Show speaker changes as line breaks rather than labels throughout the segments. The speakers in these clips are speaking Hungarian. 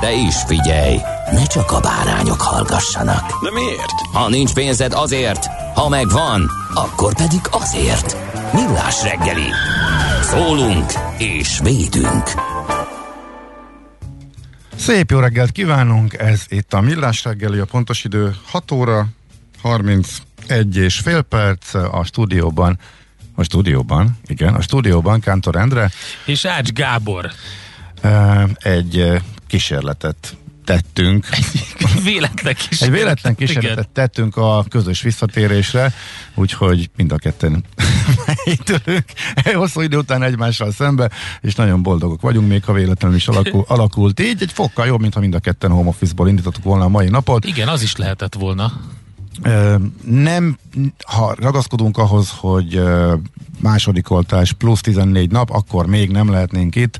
De is figyelj, ne csak a bárányok hallgassanak.
De miért?
Ha nincs pénzed azért, ha megvan, akkor pedig azért. Millás reggeli. Szólunk és védünk.
Szép jó reggelt kívánunk, ez itt a Millás reggeli, a pontos idő 6 óra 31 és fél perc a stúdióban. A stúdióban, igen, a stúdióban Kántor Endre.
És Ács Gábor.
Egy kísérletet tettünk.
Egy véletlen kísérletet.
Egy véletlen kísérletet igen. tettünk a közös visszatérésre, úgyhogy mind a ketten itt ülünk hosszú idő után egymással szembe, és nagyon boldogok vagyunk, még ha véletlenül is alakul, alakult így. Egy fokkal jobb, mintha mind a ketten home office-ból indítottuk volna a mai napot.
Igen, az is lehetett volna.
Nem, ha ragaszkodunk ahhoz, hogy második oltás plusz 14 nap, akkor még nem lehetnénk itt,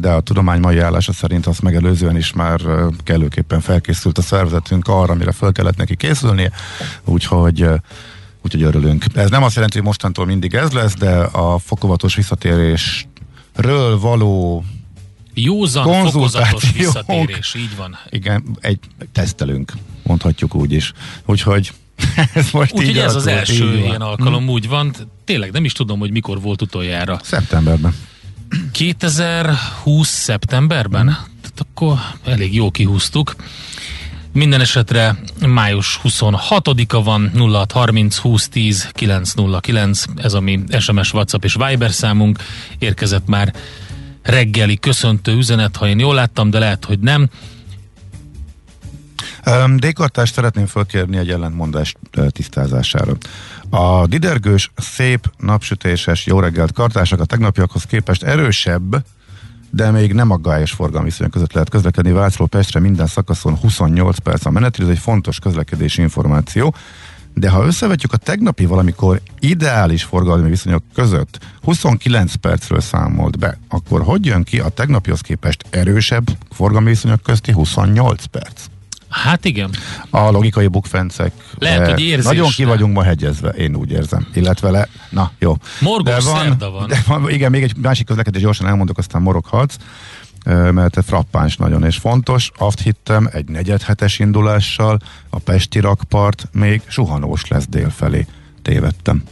de a tudomány mai állása szerint azt megelőzően is már kellőképpen felkészült a szervezetünk arra, amire fel kellett neki készülnie, úgyhogy úgyhogy örülünk. Ez nem azt jelenti, hogy mostantól mindig ez lesz, de a fokozatos visszatérésről való
Józan, fokozatos visszatérés, így van.
Igen, egy tesztelünk, mondhatjuk úgy is. Úgyhogy ez most
Úgyhogy ez az első ilyen alkalom úgy van. Tényleg nem is tudom, hogy mikor volt utoljára.
Szeptemberben.
2020 szeptemberben? Tehát akkor elég jó kihúztuk. Minden esetre május 26-a van, 0630 2010 909, ez a mi SMS, WhatsApp és Viber számunk. Érkezett már reggeli köszöntő üzenet, ha én jól láttam, de lehet, hogy nem.
Dékartást szeretném fölkérni egy ellentmondás tisztázására. A didergős, szép, napsütéses, jó reggelt kartások a tegnapiakhoz képest erősebb, de még nem aggályos forgalmi viszonyok között lehet közlekedni Vácról Pestre minden szakaszon 28 perc a menetidő, ez egy fontos közlekedési információ. De ha összevetjük a tegnapi valamikor ideális forgalmi viszonyok között 29 percről számolt be, akkor hogy jön ki a tegnapihoz képest erősebb forgalmi viszonyok közti 28 perc?
Hát igen.
A logikai bukfencek.
Lehet,
eh,
hogy érzésre.
Nagyon ki vagyunk ma hegyezve, én úgy érzem. Illetve le, na jó.
Morgos szerda van.
De van. Igen, még egy másik közlekedés gyorsan elmondok, aztán moroghatsz eh, mert frappáns nagyon és fontos. Azt hittem, egy negyedhetes indulással a Pesti rakpart még suhanós lesz délfelé. Tévedtem.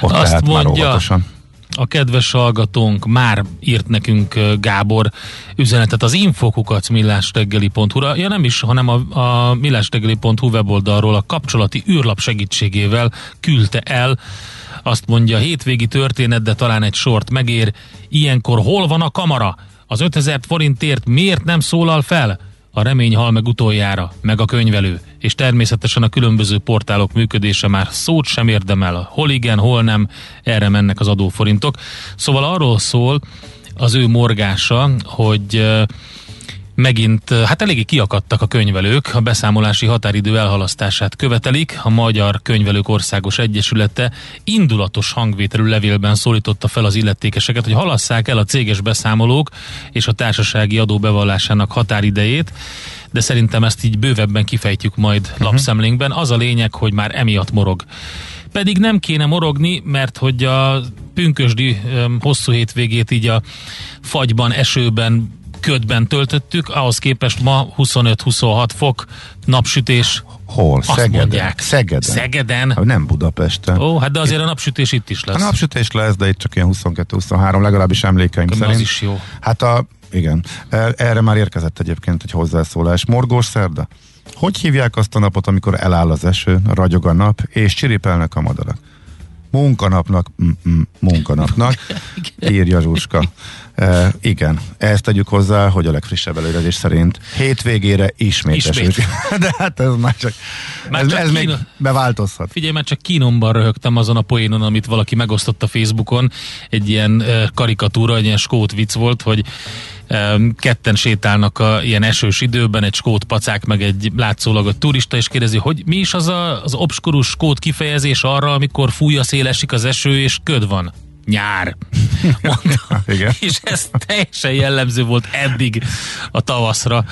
Ott
Azt
lehet már
mondja,
óvatosan.
A kedves hallgatónk már írt nekünk Gábor üzenetet az infokukat millásreggeli.hu-ra, ja nem is, hanem a, a millásreggeli.hu weboldalról a kapcsolati űrlap segítségével küldte el azt mondja, hétvégi történet, de talán egy sort megér. Ilyenkor hol van a kamara? Az 5000 forintért miért nem szólal fel? A remény hal meg utoljára, meg a könyvelő, és természetesen a különböző portálok működése már szót sem érdemel. Hol igen, hol nem, erre mennek az adóforintok. Szóval arról szól az ő morgása, hogy megint, hát eléggé kiakadtak a könyvelők, a beszámolási határidő elhalasztását követelik. A Magyar Könyvelők Országos Egyesülete indulatos hangvételű levélben szólította fel az illetékeseket, hogy halasszák el a céges beszámolók és a társasági adó bevallásának határidejét, de szerintem ezt így bővebben kifejtjük majd uh-huh. lapszemlénkben. Az a lényeg, hogy már emiatt morog. Pedig nem kéne morogni, mert hogy a pünkösdi hosszú hétvégét így a fagyban, esőben, ködben töltöttük, ahhoz képest ma 25-26 fok, napsütés,
Hol?
Azt
Szegeden.
mondják.
Szegeden.
Szegeden?
Hát Nem Budapesten.
Ó, hát de azért a napsütés itt is lesz.
A napsütés lesz, de itt csak ilyen 22-23, legalábbis emlékeim
Akkor
szerint.
az is jó.
Hát a, igen, erre már érkezett egyébként egy hozzászólás. Morgós szerda. Hogy hívják azt a napot, amikor eláll az eső, ragyog a nap, és csiripelnek a madarak? Munkanapnak, munkanapnak, írja Zsuska. E, igen, ezt tegyük hozzá, hogy a legfrissebb előredés szerint hétvégére ismét,
Ismét.
eső. De hát ez már csak,
Már
ez,
csak
ez még
Kína-
beváltozhat.
Figyelj, már csak kínomban röhögtem azon a poénon, amit valaki megosztott a Facebookon. Egy ilyen karikatúra, egy ilyen skót vicc volt, hogy ketten sétálnak a ilyen esős időben, egy skót pacák, meg egy látszólag a turista, és kérdezi, hogy mi is az a, az obskurus skót kifejezés arra, amikor fúj a szél, esik az eső, és köd van. Nyár. Mondta.
Igen.
és ez teljesen jellemző volt eddig a tavaszra.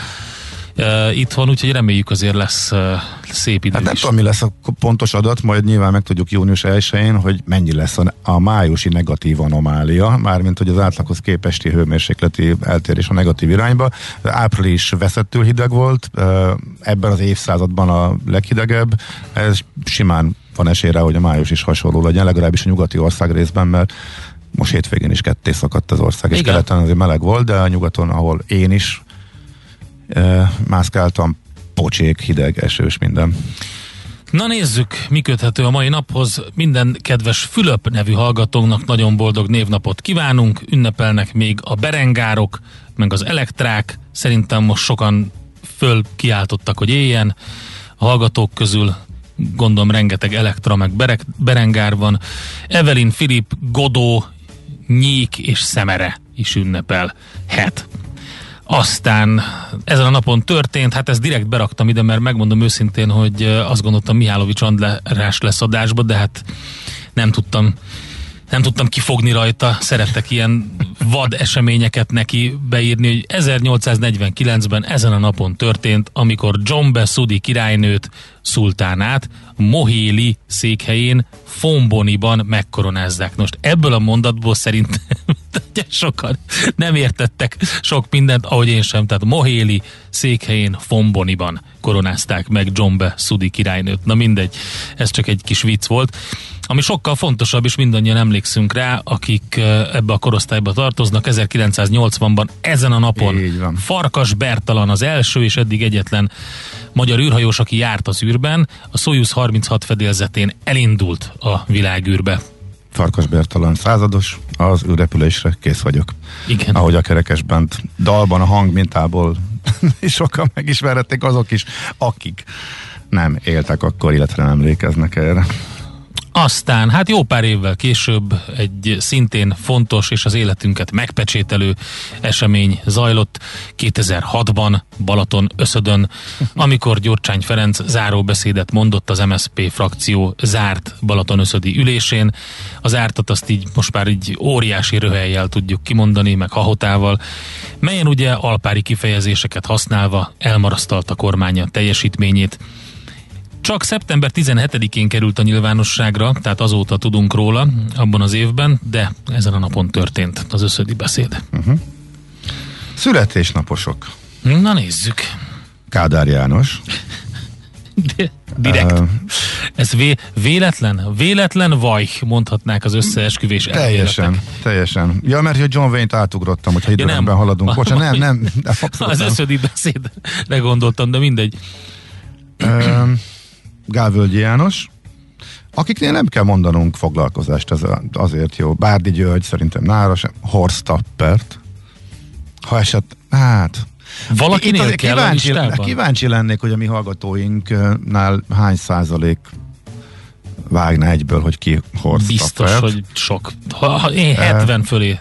Uh, itthon, úgyhogy reméljük azért lesz uh, szép idő
Hát nem
is.
tudom, mi lesz a pontos adat, majd nyilván megtudjuk június 1-én, hogy mennyi lesz a, a májusi negatív anomália, mármint hogy az átlaghoz képesti hőmérsékleti eltérés a negatív irányba. Április veszettül hideg volt, ö, ebben az évszázadban a leghidegebb, ez simán van esély rá, hogy a május is hasonló legyen, legalábbis a nyugati ország részben, mert most hétvégén is ketté szakadt az ország, és
Igen.
keleten azért meleg volt, de a nyugaton, ahol én is ö, mászkáltam, pocsék, hideg, esős minden.
Na nézzük, mi köthető a mai naphoz. Minden kedves Fülöp nevű hallgatónknak nagyon boldog névnapot kívánunk. Ünnepelnek még a berengárok, meg az elektrák. Szerintem most sokan föl kiáltottak, hogy éljen. A hallgatók közül gondolom rengeteg elektra, meg berengár van. Evelyn, Filip, Godó, Nyík és Szemere is ünnepel. Het. Aztán ezen a napon történt, hát ezt direkt beraktam ide, mert megmondom őszintén, hogy azt gondoltam Mihálovics András lesz adásba, de hát nem tudtam nem tudtam kifogni rajta, szerettek ilyen vad eseményeket neki beírni, hogy 1849-ben ezen a napon történt, amikor Dzsombe Szudi királynőt, szultánát Mohéli székhelyén Fomboniban megkoronázzák. Most ebből a mondatból szerintem sokan nem értettek sok mindent, ahogy én sem. Tehát Mohéli székhelyén Fomboniban koronázták meg Dzsombe Szudi királynőt. Na mindegy, ez csak egy kis vicc volt. Ami sokkal fontosabb, és mindannyian emlékszünk rá, akik ebbe a korosztályba tartoznak, 1980-ban ezen a napon. Farkas Bertalan az első és eddig egyetlen magyar űrhajós, aki járt az űrben, a Soyuz 36 fedélzetén elindult a világűrbe.
Farkas Bertalan százados, az űrrepülésre kész vagyok.
Igen.
Ahogy a kerekesben dalban a hang mintából sokan megismerhették azok is, akik nem éltek akkor, illetve nem emlékeznek erre.
Aztán, hát jó pár évvel később egy szintén fontos és az életünket megpecsételő esemény zajlott 2006-ban Balaton összödön, amikor Gyurcsány Ferenc záróbeszédet mondott az MSP frakció zárt Balaton összödi ülésén. Az ártat azt így most már így óriási röhelyjel tudjuk kimondani, meg hahotával, melyen ugye alpári kifejezéseket használva elmarasztalta kormánya teljesítményét. Csak szeptember 17-én került a nyilvánosságra, tehát azóta tudunk róla abban az évben, de ezen a napon történt az összödi beszéd.
Születésnaposok.
Na nézzük.
Kádár János.
De, direkt.
Ö,
Ez vé, véletlen? Véletlen vaj, mondhatnák az összeesküvés
teljesen,
elméletek.
teljesen. Ja, mert hogy John Wayne-t átugrottam, hogyha
Ja,
időrendben haladunk. Bocsánat, nem, nem. de
Az összödi beszédre gondoltam, de mindegy.
Ö, Gálvölgyi János, akiknél nem kell mondanunk foglalkozást, ez azért jó. Bárdi György, szerintem nára sem. Horst Tappert. Ha eset, hát...
Valakinél
azért
kell
kíváncsi,
listában?
kíváncsi lennék, hogy a mi hallgatóinknál hány százalék vágna egyből, hogy ki Horst
Biztos,
Tappert.
hogy sok. Ha, ha én 70 fölé.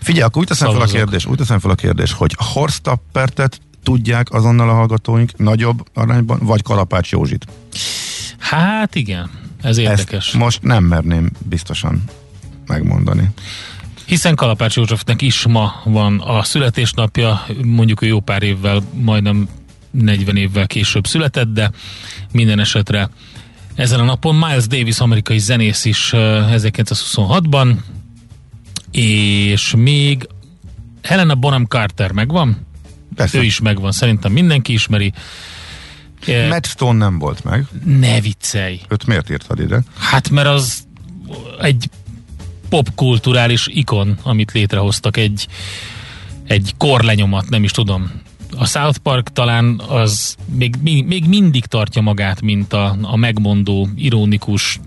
Figyelj, akkor úgy teszem fel a kérdés, úgy teszem fel a kérdés, hogy Horst Tappertet tudják azonnal a hallgatóink nagyobb arányban, vagy Kalapács Józsit?
Hát igen, ez érdekes.
Ezt most nem merném biztosan megmondani.
Hiszen Kalapács Józsefnek is ma van a születésnapja, mondjuk ő jó pár évvel, majdnem 40 évvel később született, de minden esetre ezen a napon Miles Davis amerikai zenész is eh, 1926-ban, és még Helena Bonham Carter megvan?
Persze.
Ő is megvan, szerintem mindenki ismeri. Eh,
Matt Stone nem volt meg.
Ne viccelj.
Őt miért írtad ide?
Hát mert az egy popkulturális ikon, amit létrehoztak, egy, egy korlenyomat, nem is tudom. A South Park talán az még, még, még mindig tartja magát, mint a, a megmondó, ironikus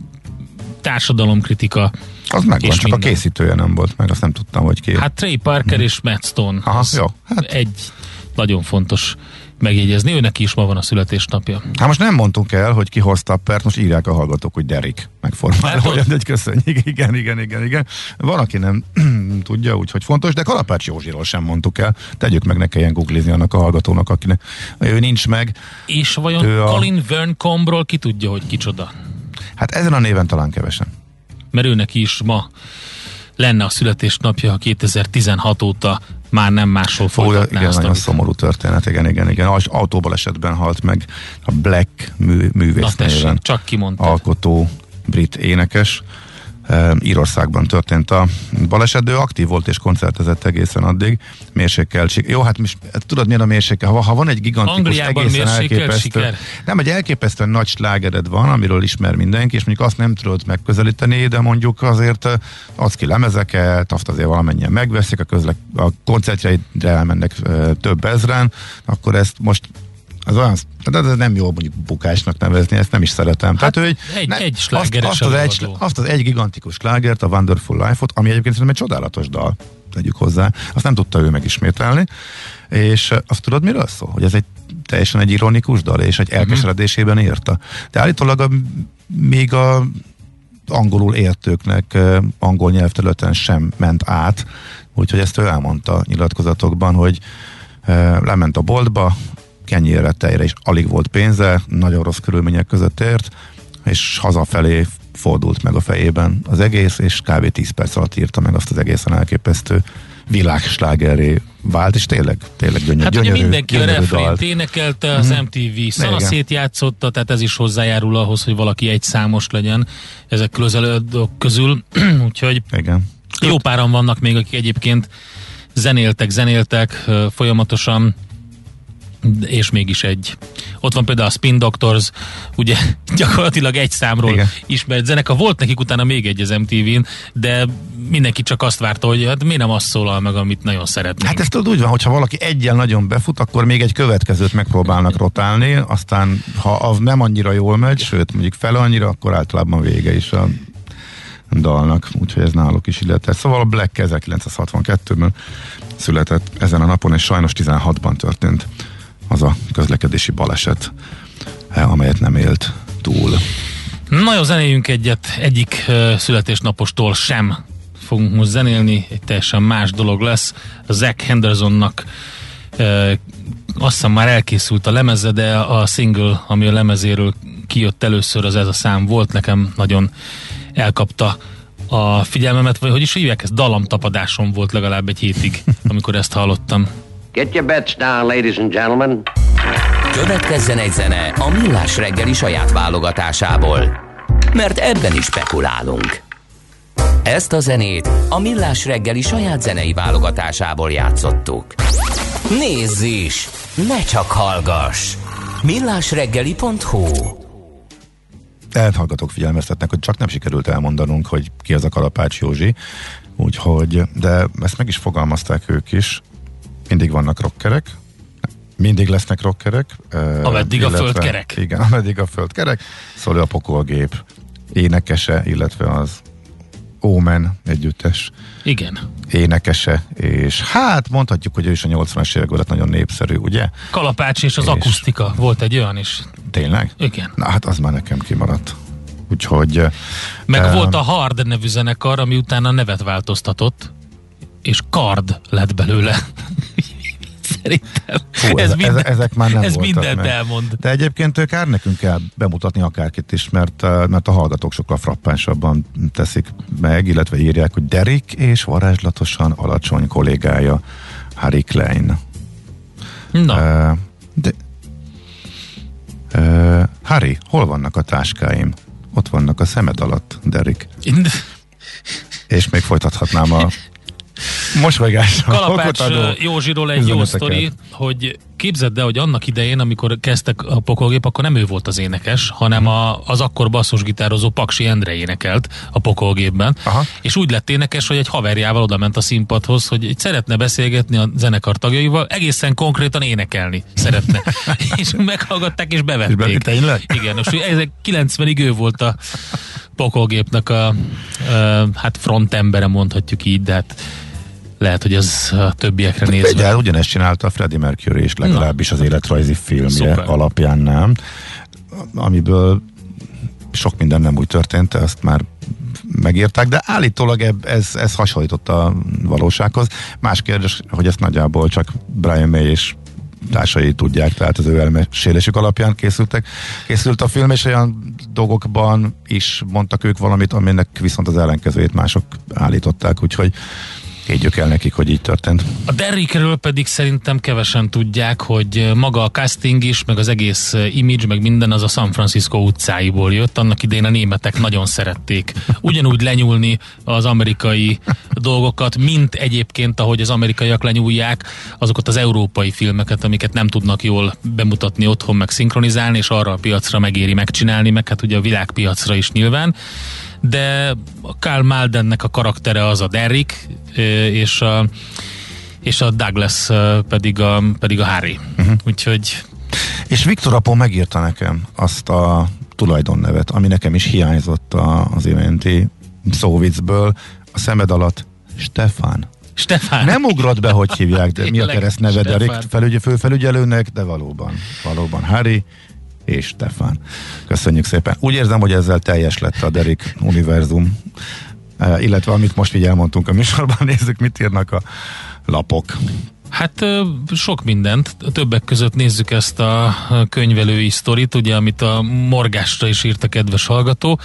társadalomkritika.
Az megvan,
És
csak
minden.
a készítője nem volt meg, azt nem tudtam, hogy ki.
Hát Trey Parker és Matt Stone.
Aha, jó, hát.
Egy nagyon fontos megjegyezni. Őnek is ma van a születésnapja.
Hát most nem mondtunk el, hogy ki hozta a pert, most írják a hallgatók, hogy Derek megformálja,
Hát,
hogy egy köszönjük, igen, igen, igen, igen. Van, aki nem tudja, úgyhogy fontos, de Kalapács Józsiról sem mondtuk el. Tegyük meg, ne kelljen googlizni annak a hallgatónak, akinek ő nincs meg.
És vajon
Ő a-
Colin Verncombe-ról ki tudja, hogy kicsoda?
Hát ezen a néven talán kevesen.
mert őnek is ma lenne a születésnapja, ha 2016 óta már nem máshol
Ó,
folytatná
igen,
azt,
nagyon
amit-
szomorú történet, igen, igen, igen. Az autóbalesetben halt meg a Black mű,
Na
művész
tessék,
néven
csak kimondtad.
alkotó brit énekes. Írországban történt a baleset, ő aktív volt és koncertezett egészen addig. Mérsékkel, sik- jó, hát most, tudod milyen a mérsékkel? Ha, ha van egy gigantikus,
Angliában
egészen elképesztő,
siker?
nem, egy elképesztően nagy slágered van, amiről ismer mindenki, és mondjuk azt nem tudod megközelíteni, de mondjuk azért adsz ki lemezeket, azt azért valamennyien megveszik, a, közlek, a koncertjeidre elmennek több ezren, akkor ezt most az olyan, de ez nem jó mondjuk bukásnak nevezni, ezt nem is szeretem.
Hát
Tehát, hogy
egy- egy
azt, azt, az egy, azt az egy gigantikus slágert, a Wonderful Life-ot, ami egyébként szerintem egy csodálatos dal, tegyük hozzá, azt nem tudta ő megismételni, és azt tudod miről szól? Hogy ez egy teljesen egy ironikus dal, és egy elkeseredésében írta. De állítólag a, még a angolul értőknek angol nyelvterületen sem ment át, úgyhogy ezt ő elmondta nyilatkozatokban, hogy lement a boltba, kenyérre, tejre is alig volt pénze, nagyon rossz körülmények között ért, és hazafelé fordult meg a fejében az egész, és kb. 10 perc alatt írta meg azt az egészen elképesztő világslágeré vált, és tényleg, tényleg gyönyörű,
Hát ugye
gyönyörű,
mindenki a refrént énekelte, az MTV szanaszét játszotta, tehát ez is hozzájárul ahhoz, hogy valaki egy számos legyen ezek közül az előadók közül, úgyhogy
Igen.
jó páran vannak még, akik egyébként zenéltek, zenéltek folyamatosan, és mégis egy. Ott van például a Spin Doctors, ugye gyakorlatilag egy számról
Igen.
Ismert zeneka. Volt nekik utána még egy az MTV-n, de mindenki csak azt várta, hogy hát miért nem azt szólal meg, amit nagyon szeretnénk.
Hát ez tudod úgy van, hogyha valaki egyen nagyon befut, akkor még egy következőt megpróbálnak rotálni, aztán ha az nem annyira jól megy, sőt mondjuk fel annyira, akkor általában vége is a dalnak, úgyhogy ez náluk is illetett. Szóval a Black 1962-ben született ezen a napon, és sajnos 16-ban történt az a közlekedési baleset, eh, amelyet nem élt túl.
Nagyon zenéljünk egyet, egyik uh, születésnapostól sem fogunk most zenélni, egy teljesen más dolog lesz. Zach Hendersonnak uh, azt hiszem már elkészült a lemeze, de a single, ami a lemezéről kijött először, az ez a szám volt, nekem nagyon elkapta a figyelmemet, vagy hogy is hívják, ez dalamtapadásom volt legalább egy hétig, amikor ezt hallottam.
Get your bets down, ladies and gentlemen.
Következzen egy zene a Millás reggeli saját válogatásából. Mert ebben is spekulálunk. Ezt a zenét a Millás reggeli saját zenei válogatásából játszottuk. Nézz is! Ne csak hallgass! millásreggeli.hu
elhallgatók figyelmeztetnek, hogy csak nem sikerült elmondanunk, hogy ki az a Kalapács Józsi, úgyhogy, de ezt meg is fogalmazták ők is, mindig vannak rockerek, mindig lesznek rockerek.
Ameddig a föld kerek.
Igen, ameddig a föld kerek. Szólja a pokolgép énekese, illetve az Omen együttes
Igen.
énekese, és hát mondhatjuk, hogy ő is a 80-as évek alatt nagyon népszerű, ugye?
Kalapács és az
És-
akusztika volt egy olyan is.
Tényleg?
Igen.
Na hát az már nekem kimaradt. Úgyhogy
Meg
Em.
volt a Hard nevű zenekar, ami utána nevet változtatott, és Kard lett belőle. Szerintem.
Fú, ez, ez, ezek már nem
ez mindent
meg.
elmond.
De egyébként kár nekünk kell bemutatni akárkit is, mert, eh, mert a hallgatók sokkal frappánsabban teszik meg, illetve írják, hogy Derek és varázslatosan alacsony kollégája Harry Klein.
Na,
Uh, de, uh, Harry, hol vannak a táskáim? Ott vannak a szemed alatt, Derek. És még folytathatnám a mosolygással.
Kalapács Józsiról egy jó sztori, hogy képzeld el, hogy annak idején, amikor kezdtek a pokolgép, akkor nem ő volt az énekes, hanem a, az akkor basszusgitározó Paksi Endre énekelt a pokolgépben.
Aha.
És úgy lett énekes, hogy egy haverjával oda ment a színpadhoz, hogy szeretne beszélgetni a zenekar tagjaival, egészen konkrétan énekelni szeretne. és meghallgatták és bevették.
És?
Igen, és ez 90-ig ő volt a pokolgépnek a, a hát frontembere mondhatjuk így, de hát lehet, hogy az a többiekre nézve.
Ugye, ugyanezt csinálta a Freddie Mercury is, legalábbis az életrajzi filmje
Szuper.
alapján nem, amiből sok minden nem úgy történt, ezt már megírták, de állítólag ebb- ez, ez hasonlított a valósághoz. Más kérdés, hogy ezt nagyjából csak Brian May és társai tudják, tehát az ő elmesélésük alapján készültek. Készült a film, és olyan dolgokban is mondtak ők valamit, aminek viszont az ellenkezőjét mások állították, úgyhogy higgyük el nekik, hogy így történt.
A Derrickről pedig szerintem kevesen tudják, hogy maga a casting is, meg az egész image, meg minden az a San Francisco utcáiból jött. Annak idején a németek nagyon szerették ugyanúgy lenyúlni az amerikai dolgokat, mint egyébként, ahogy az amerikaiak lenyúlják azokat az európai filmeket, amiket nem tudnak jól bemutatni otthon, meg szinkronizálni, és arra a piacra megéri megcsinálni, meg hát ugye a világpiacra is nyilván de a Karl Maldennek a karaktere az a Derrick, és a, és a Douglas pedig a, pedig a Harry. Uh-huh. Úgyhogy
És Viktor Apó megírta nekem azt a tulajdonnevet, ami nekem is hiányzott a, az iménti szóvicből, a szemed alatt Stefán.
Stefán.
Nem ugrott be, hogy hívják, de mi a kereszt neve
Stefán.
Erik felügy, főfelügyelőnek, de valóban, valóban Harry és Stefán. Köszönjük szépen. Úgy érzem, hogy ezzel teljes lett a Derek univerzum, Eh, illetve amit most így elmondtunk a műsorban, nézzük, mit írnak a lapok.
Hát sok mindent. Többek között nézzük ezt a könyvelői sztorit, ugye, amit a Morgásra is írt a kedves hallgató.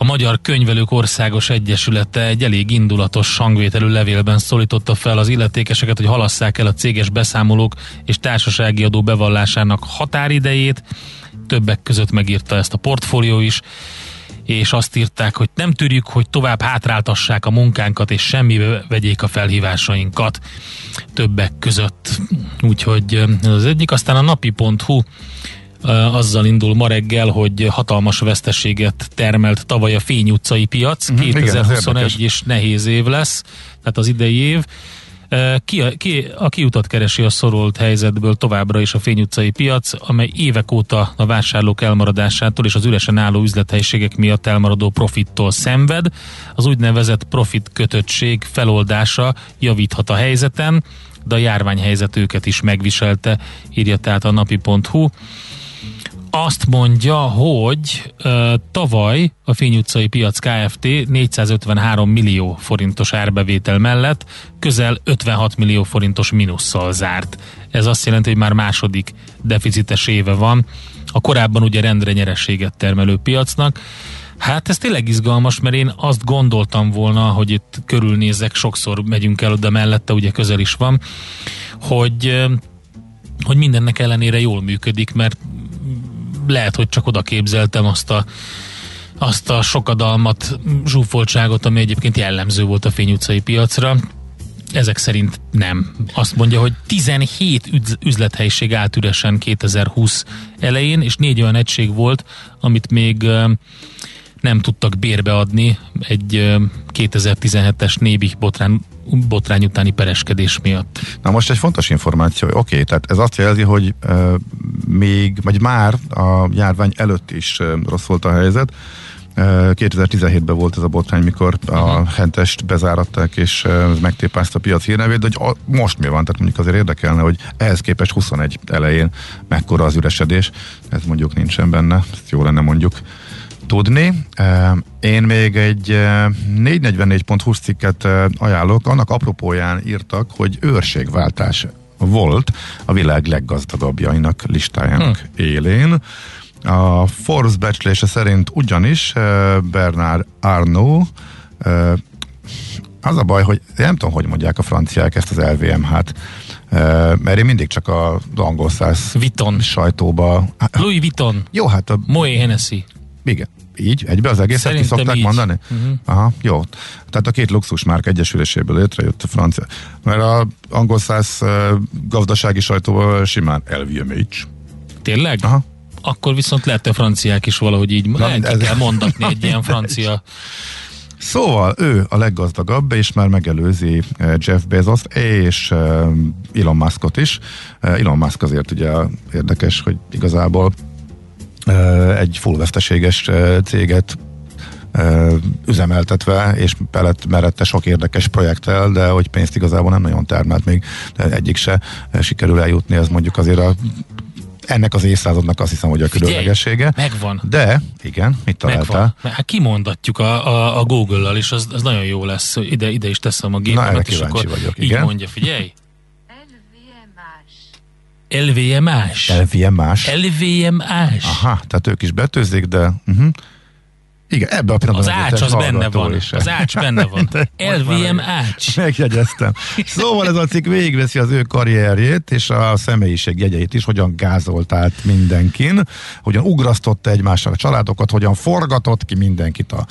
A Magyar Könyvelők Országos Egyesülete egy elég indulatos hangvételű levélben szólította fel az illetékeseket, hogy halasszák el a céges beszámolók és társasági adó bevallásának határidejét. Többek között megírta ezt a portfólió is és azt írták, hogy nem tűrjük, hogy tovább hátráltassák a munkánkat, és semmibe vegyék a felhívásainkat többek között. Úgyhogy ez az egyik. Aztán a napi.hu azzal indul ma reggel, hogy hatalmas veszteséget termelt tavaly a Fény utcai piac.
Mhm, igen, ez
2021
érdekes.
is nehéz év lesz, tehát az idei év. Ki, ki, a kiutat keresi a szorolt helyzetből továbbra is a Fény utcai piac, amely évek óta a vásárlók elmaradásától és az üresen álló üzlethelyiségek miatt elmaradó profittól szenved. Az úgynevezett profit kötöttség feloldása javíthat a helyzeten, de a járványhelyzet őket is megviselte, írja tehát a napi.hu azt mondja, hogy ö, tavaly a Fény utcai piac Kft. 453 millió forintos árbevétel mellett közel 56 millió forintos minusszal zárt. Ez azt jelenti, hogy már második deficites éve van. A korábban ugye rendre nyereséget termelő piacnak. Hát ez tényleg izgalmas, mert én azt gondoltam volna, hogy itt körülnézek, sokszor megyünk el oda mellette, ugye közel is van, hogy hogy mindennek ellenére jól működik, mert lehet, hogy csak oda képzeltem azt a azt a sokadalmat, zsúfoltságot, ami egyébként jellemző volt a Fény utcai piacra. Ezek szerint nem. Azt mondja, hogy 17 üz- üzlethelyiség állt üresen 2020 elején, és négy olyan egység volt, amit még nem tudtak bérbe adni egy ö, 2017-es nébi botrán, botrány utáni pereskedés miatt.
Na most egy fontos információ, oké, okay, tehát ez azt jelzi, hogy uh, még, vagy már a járvány előtt is uh, rossz volt a helyzet. Uh, 2017-ben volt ez a botrány, mikor a hentest bezáratták, és megtépázta a piac hírnevét, de hogy a, most mi van? Tehát mondjuk azért érdekelne, hogy ehhez képest 21 elején mekkora az üresedés. Ez mondjuk nincsen benne, ezt jó lenne mondjuk tudni. Én még egy eh, 444.hu cikket ajánlok, annak apropóján írtak, hogy őrségváltás volt a világ leggazdagabbjainak listájának hm. élén. A Forbes becslése szerint ugyanis Bernard Arnault az a baj, hogy nem tudom, hogy mondják a franciák ezt az LVMH-t, mert én mindig csak a angol száz
Vuitton.
sajtóba...
Louis Vuitton,
Jó, hát a
Moët Hennessy.
Igen. Így? Egybe az egészet ki
Szerintem
szokták
így.
mondani?
Uh-huh.
Aha, jó. Tehát a két luxusmárk egyesüléséből létrejött a francia. Mert a angol száz gazdasági sajtóval simán LVMH.
Tényleg?
Aha.
Akkor viszont lehet a franciák is valahogy így
Na,
Na,
ez-
kell mondatni egy ilyen francia.
Szóval ő a leggazdagabb, és már megelőzi Jeff Bezos és Elon Muskot is. Elon Musk azért ugye érdekes, hogy igazából egy full veszteséges eh, céget üzemeltetve, és mellett, mellette sok érdekes projekttel, de hogy pénzt igazából nem nagyon termelt még egyik se sikerül eljutni, ez mondjuk azért a ennek az évszázadnak azt hiszem, hogy a különlegessége.
megvan.
De, igen, mit találtál?
Megvan. Hát kimondatjuk a, a, a Google-lal, és az, az nagyon jó lesz. Ide, ide is teszem a gépemet, és
kíváncsi
akkor
vagyok,
így
igen.
mondja, figyelj. LVMH.
LVMH.
LVMH.
Aha, tehát ők is betőzik, de uh-huh. Igen, ebbe a pillanatban
Az ács az benne van.
is.
Az ács benne van.
Már
LVMH.
Megjegyeztem. Szóval ez a cikk végigveszi az ő karrierjét és a személyiség jegyeit is, hogyan gázolt át mindenkin, hogyan ugrasztotta egymásra a családokat, hogyan forgatott ki mindenkit a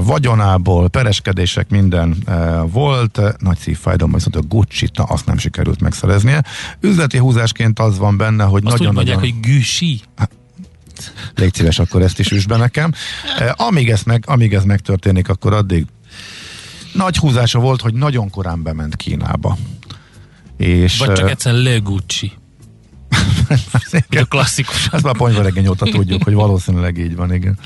vagyonából, pereskedések minden e, volt, nagy szívfájdalom, viszont a Gucci-t, na, azt nem sikerült megszereznie. Üzleti húzásként az van benne, hogy nagyon-nagyon...
mondják, hogy Güsi.
Légy szíves, akkor ezt is üsd be nekem. Eh, Amíg ez, meg, amíg ez megtörténik, akkor addig nagy húzása volt, hogy nagyon korán bement Kínába. És,
Vagy csak
eh,
egyszerűen Le Gucci. A klasszikus.
ezt már ponyvaregény óta tudjuk, hogy valószínűleg így van, igen.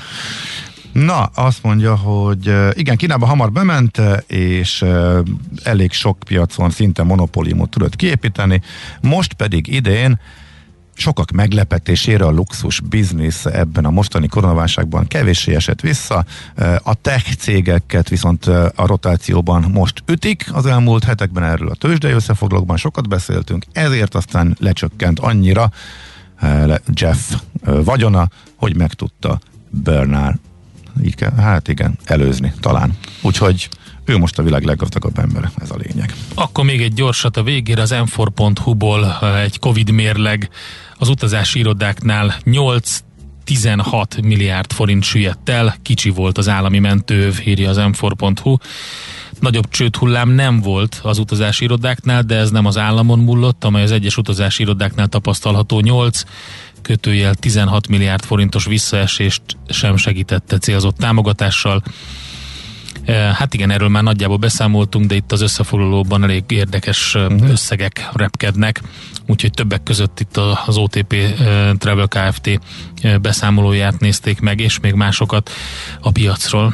Na, azt mondja, hogy eh, igen, Kínába hamar bement, és elég sok piacon szinte monopóliumot tudott kiépíteni, most pedig idén sokak meglepetésére a luxus biznisz ebben a mostani koronaválságban kevéssé esett vissza. A tech cégeket viszont a rotációban most ütik. Az elmúlt hetekben erről a tőzsdei összefoglalókban sokat beszéltünk, ezért aztán lecsökkent annyira Jeff vagyona, hogy meg tudta Bernard így kell, hát igen, előzni talán. Úgyhogy ő most a világ leggazdagabb embere, ez a lényeg.
Akkor még egy gyorsat a végére az m4.hu-ból eh, egy Covid mérleg az utazási irodáknál 8 16 milliárd forint süllyedt el, kicsi volt az állami mentőv, írja az m4.hu. Nagyobb csődhullám nem volt az utazási irodáknál, de ez nem az államon múlott, amely az egyes utazási irodáknál tapasztalható 8 kötőjel 16 milliárd forintos visszaesést sem segítette célzott támogatással. Hát igen, erről már nagyjából beszámoltunk, de itt az összefoglalóban elég érdekes uh-huh. összegek repkednek, úgyhogy többek között itt az OTP Travel Kft. beszámolóját nézték meg, és még másokat a piacról.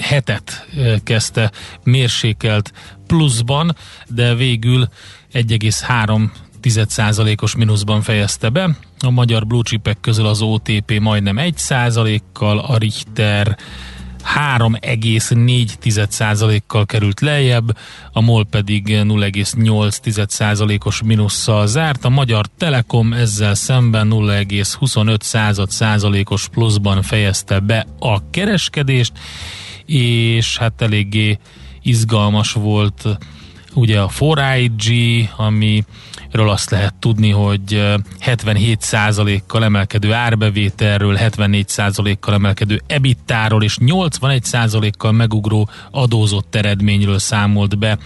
hetet kezdte mérsékelt pluszban, de végül 1,3 10%-os mínuszban fejezte be. A magyar blue chipek közül az OTP majdnem 1%-kal, a Richter 3,4%-kal került lejjebb, a MOL pedig 0,8%-os mínusszal zárt, a Magyar Telekom ezzel szemben 0,25%-os pluszban fejezte be a kereskedést, és hát eléggé izgalmas volt ugye a 4IG, ami ről azt lehet tudni, hogy eh, 77%-kal emelkedő árbevételről, 74%-kal emelkedő ebittáról és 81%-kal megugró adózott eredményről számolt be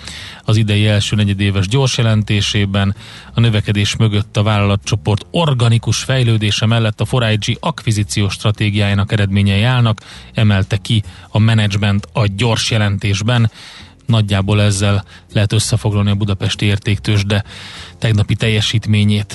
az idei első negyedéves gyors jelentésében. A növekedés mögött a vállalatcsoport organikus fejlődése mellett a 4IG akvizíciós stratégiájának eredményei állnak, emelte ki a menedzsment a gyors jelentésben nagyjából ezzel lehet összefoglalni a budapesti értéktős, de tegnapi teljesítményét.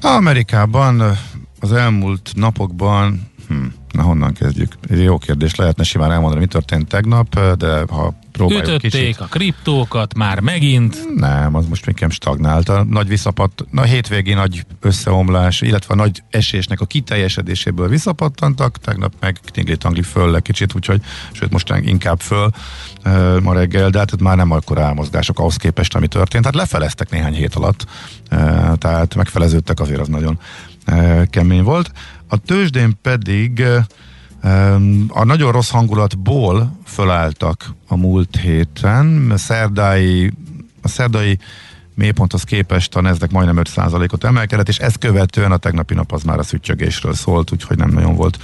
Amerikában az elmúlt napokban, hm, na honnan kezdjük? Ez egy jó kérdés, lehetne simán elmondani, mi történt tegnap, de ha próbáljuk
Ütötték
kicsit.
a kriptókat már megint.
Nem, az most még stagnált. A nagy visszapatt, na hétvégi nagy összeomlás, illetve a nagy esésnek a kiteljesedéséből visszapattantak, tegnap meg tingli-tangli föl le kicsit, úgyhogy, sőt most inkább föl e, ma reggel, de hát már nem akkor elmozgások ahhoz képest, ami történt. Tehát lefeleztek néhány hét alatt, e, tehát megfeleződtek, azért az nagyon e, kemény volt. A tőzsdén pedig a nagyon rossz hangulatból fölálltak a múlt héten. A szerdai, a szerdai mélyponthoz képest a Nasdaq majdnem 5%-ot emelkedett, és ezt követően a tegnapi nap az már a szüttyögésről szólt, úgyhogy nem nagyon volt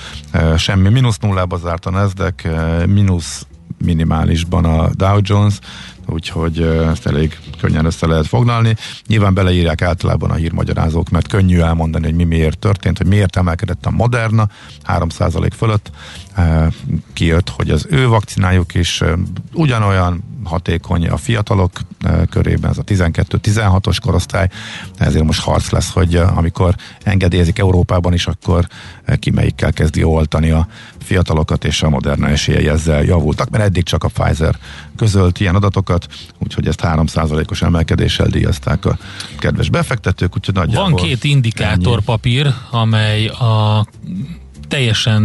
semmi. Minusz nullába zárt a e, mínusz minimálisban a Dow Jones, úgyhogy ezt elég könnyen össze lehet foglalni. Nyilván beleírják általában a hírmagyarázók, mert könnyű elmondani, hogy mi miért történt, hogy miért emelkedett a Moderna 3% fölött. Kijött, hogy az ő vakcinájuk is ugyanolyan hatékony a fiatalok körében, ez a 12-16-os korosztály, ezért most harc lesz, hogy amikor engedélyezik Európában is, akkor ki melyikkel kezdi oltani a fiatalokat, és a Moderna esélyei ezzel javultak, mert eddig csak a Pfizer közölt ilyen adatokat, úgyhogy ezt 3%-os emelkedéssel díjazták a kedves befektetők, úgyhogy nagyjából
Van két indikátorpapír, amely a teljesen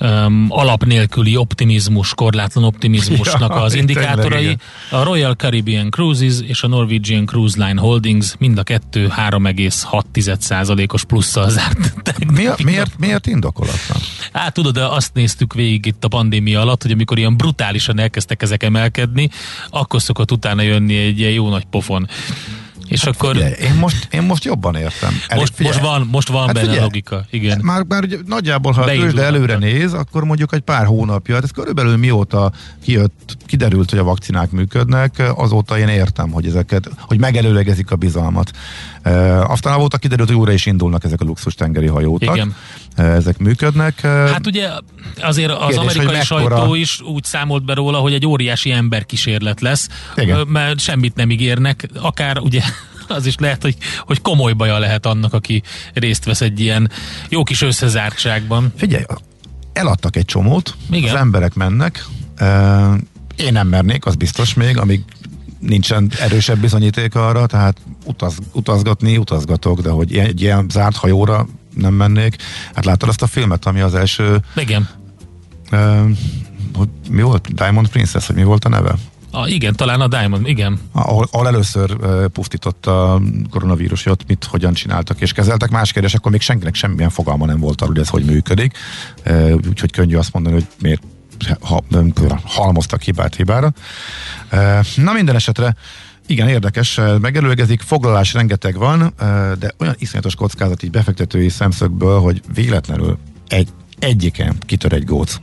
um, alap nélküli optimizmus, korlátlan optimizmusnak
Ja,
az indikátorai.
tényleg,
a Royal Caribbean Cruises és a Norwegian Cruise Line Holdings mind a kettő 3,6%-os plusszal zárt.
miért, miért, miért indokolatlan?
Hát tudod, de azt néztük végig itt a pandémia alatt, hogy amikor ilyen brutálisan elkezdtek ezek emelkedni, akkor szokott utána jönni egy ilyen jó nagy pofon. És hát akkor
Figyelj, én, most, én most jobban értem. Elég,
most, most van, most van
Hát
benne
figyelj,
logika. Igen.
Már, már ugye nagyjából, ha tőzsde előre néz, akkor mondjuk egy pár hónapja, hát ez körülbelül mióta kijött, kiderült, hogy a vakcinák működnek, azóta én értem, hogy ezeket, hogy megelőlegezik a bizalmat. E, aztán avóta kiderült, hogy újra is indulnak ezek a luxus tengeri hajótak.
Igen.
Ezek működnek.
Hát ugye azért az
Kérdés,
amerikai sajtó is úgy számolt be róla, hogy egy óriási emberkísérlet lesz,
Igen.
mert semmit nem ígérnek, akár ugye az is lehet, hogy, hogy komoly baja lehet annak, aki részt vesz egy ilyen jó kis összezártságban.
Figyelj, eladtak egy csomót,
Igen.
az emberek mennek, én nem mernék, az biztos még, amíg nincsen erősebb bizonyíték arra, tehát utaz, utazgatni, utazgatok, de hogy egy ilyen zárt hajóra nem mennék. Hát láttad azt a filmet, ami az első,
Igen.
e, hogy mi volt? Diamond Princess, hogy mi volt a neve?
A, igen, talán a Diamond, igen.
Ahol, ahol először uh, pusztított a koronavírus, hogy ott mit, hogyan csináltak és kezeltek. Más kérdés, akkor még senkinek semmilyen fogalma nem volt arról, hogy ez hogy működik. Uh, úgyhogy könnyű azt mondani, hogy miért ha, nem, halmoztak hibát hibára. Uh, na minden esetre igen, érdekes, megelőlegezik, foglalás rengeteg van, de olyan iszonyatos kockázat így befektetői szemszögből, hogy véletlenül egy, egyiken kitör egy góc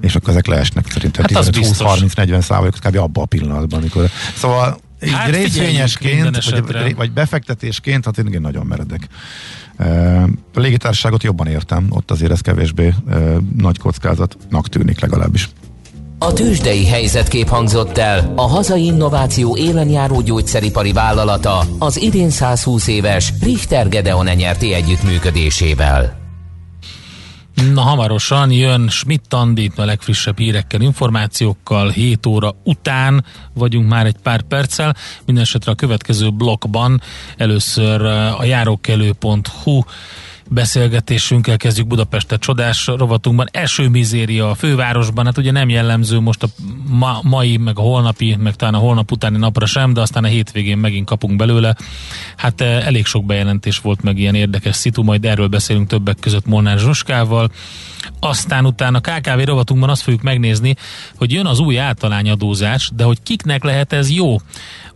és akkor ezek leesnek szerintem
Hát az biztos.
20-30-40 százalékot kb. abban a pillanatban, amikor... Szóval így
Hát
részvényesként, vagy, vagy, befektetésként, hát én igen nagyon meredek. A légitársaságot jobban értem, ott azért ez kevésbé nagy kockázatnak tűnik legalábbis.
A tőzsdei helyzetkép hangzott el a hazai innováció élen járó gyógyszeripari vállalata az idén 120 éves Richter Gedeon nyerti együttműködésével.
Na hamarosan jön Schmidt Andi a legfrissebb hírekkel, információkkal, 7 óra után vagyunk már egy pár perccel. Mindenesetre a következő blokkban először eh, a járókelő.hu beszélgetésünkkel kezdjük Budapestet csodás rovatunkban. Esőmizéria a fővárosban, hát ugye nem jellemző most a ma, mai, meg a holnapi, meg talán a holnap utáni napra sem, de aztán a hétvégén megint kapunk belőle. Hát eh, elég sok bejelentés volt meg ilyen érdekes szitu, majd erről beszélünk többek között Molnár Zsuskával. Aztán utána KKV rovatunkban azt fogjuk megnézni, hogy jön az új általányadózás, de hogy kiknek lehet ez jó?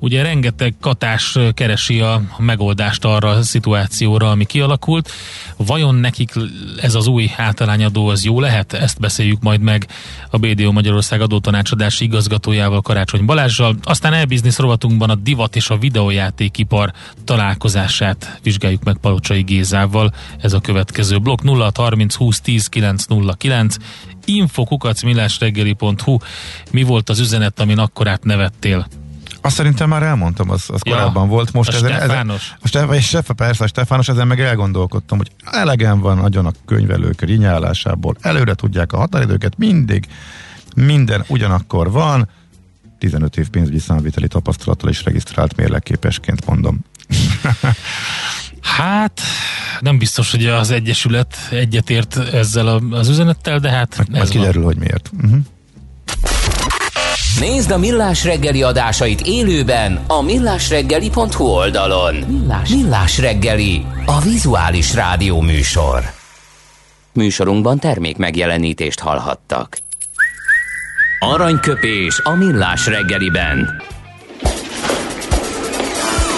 Ugye rengeteg katás keresi a megoldást arra a szituációra, ami kialakult. Vajon nekik ez az új általányadó az jó lehet? Ezt beszéljük majd meg a BDO Magyarország adótanácsadási igazgatójával Karácsony Balázsjal. Aztán e-business rovatunkban a divat és a videójátékipar találkozását vizsgáljuk meg Palocsai Gézával. Ez a következő blokk 0630 20 10 909 infokukacmillásreggeli.hu Mi volt az üzenet, amin akkorát nevettél?
Azt szerintem már elmondtam, az, az
Ja,
korábban volt. Most
a
ezen, ezen,
Stefános.
a Stef, és Stefa, persze, a Stefános, ezen meg elgondolkodtam, hogy elegem van nagyon a könyvelők rinyálásából, előre tudják a határidőket mindig, Minden ugyanakkor van, 15 év pénzügyi számviteli tapasztalattal is regisztrált mérlegképesként mondom.
Hát, nem biztos, hogy az Egyesület egyetért ezzel az üzenettel, de hát
Majd
ez
kiderül,
van.
hogy miért. Uh-huh.
Nézd a Millás reggeli adásait élőben a millásreggeli.hu oldalon. Millás, Millás reggeli, a vizuális rádió műsor. Műsorunkban termék megjelenítést hallhattak. Aranyköpés a Millás reggeliben.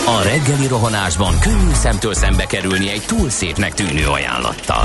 A reggeli rohanásban könnyű szemtől szembe kerülni egy túl szépnek tűnő ajánlattal.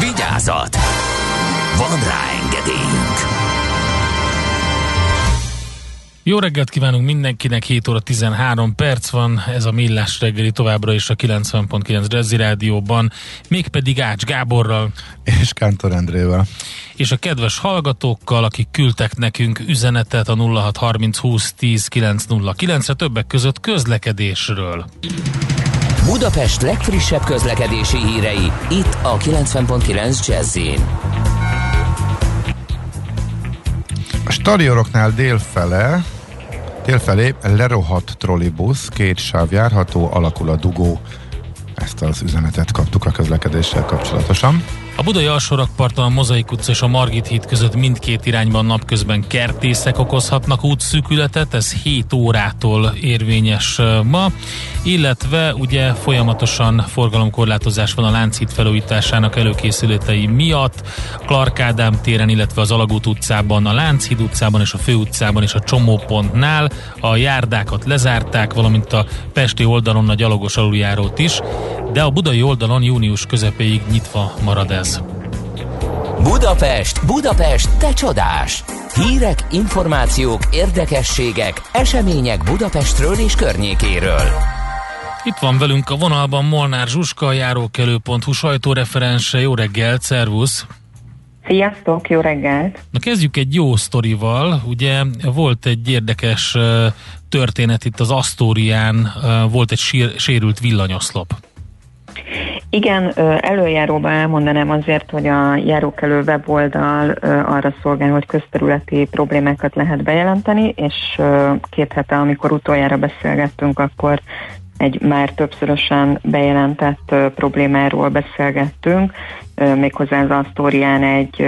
Vigyázat! Van rá engedélyünk!
Jó reggelt kívánunk mindenkinek, 7 óra 13 perc van, ez a Millás reggeli továbbra is a 90.9 Jazzy Rádióban, mégpedig Ács Gáborral
És Kántor Endrével.
és a kedves hallgatókkal, akik küldtek nekünk üzenetet a 0630 20 10 909-re többek között közlekedésről.
Budapest legfrissebb közlekedési hírei, itt a 90.9 jazz
A stadionoknál délfele, délfelé lerohadt trollibusz, két sáv járható, alakul a dugó. Ezt az üzenetet kaptuk a közlekedéssel kapcsolatosan.
A budai alsórakparton a Mozaik utca és a Margit híd között mindkét irányban napközben kertészek okozhatnak útszűkületet, ez 7 órától érvényes ma, illetve ugye folyamatosan forgalomkorlátozás van a Lánchíd felújításának előkészületei miatt, Clark Ádám téren, illetve az Alagút utcában, a Lánchíd utcában és a Főutcában és a Csomópontnál. A járdákat lezárták, valamint a Pesti oldalon a gyalogos aluljárót is, de a budai oldalon június közepéig nyitva marad ez.
Budapest, Budapest, te csodás! Hírek, információk, érdekességek, események Budapestről és környékéről.
Itt van velünk a vonalban Molnár Zsuska, a járókelő.hu sajtóreferense. Jó reggelt, szervusz!
Sziasztok, jó reggelt!
Na kezdjük egy jó sztorival. Ugye volt egy érdekes történet itt az Asztórián, volt egy sír, sérült villanyoszlop.
Igen, előjáróban elmondanám azért, hogy a járókelő weboldal arra szolgál, hogy közterületi problémákat lehet bejelenteni, és két hete, amikor utoljára beszélgettünk, akkor egy már többszörösen bejelentett problémáról beszélgettünk, méghozzá az Asztórián egy,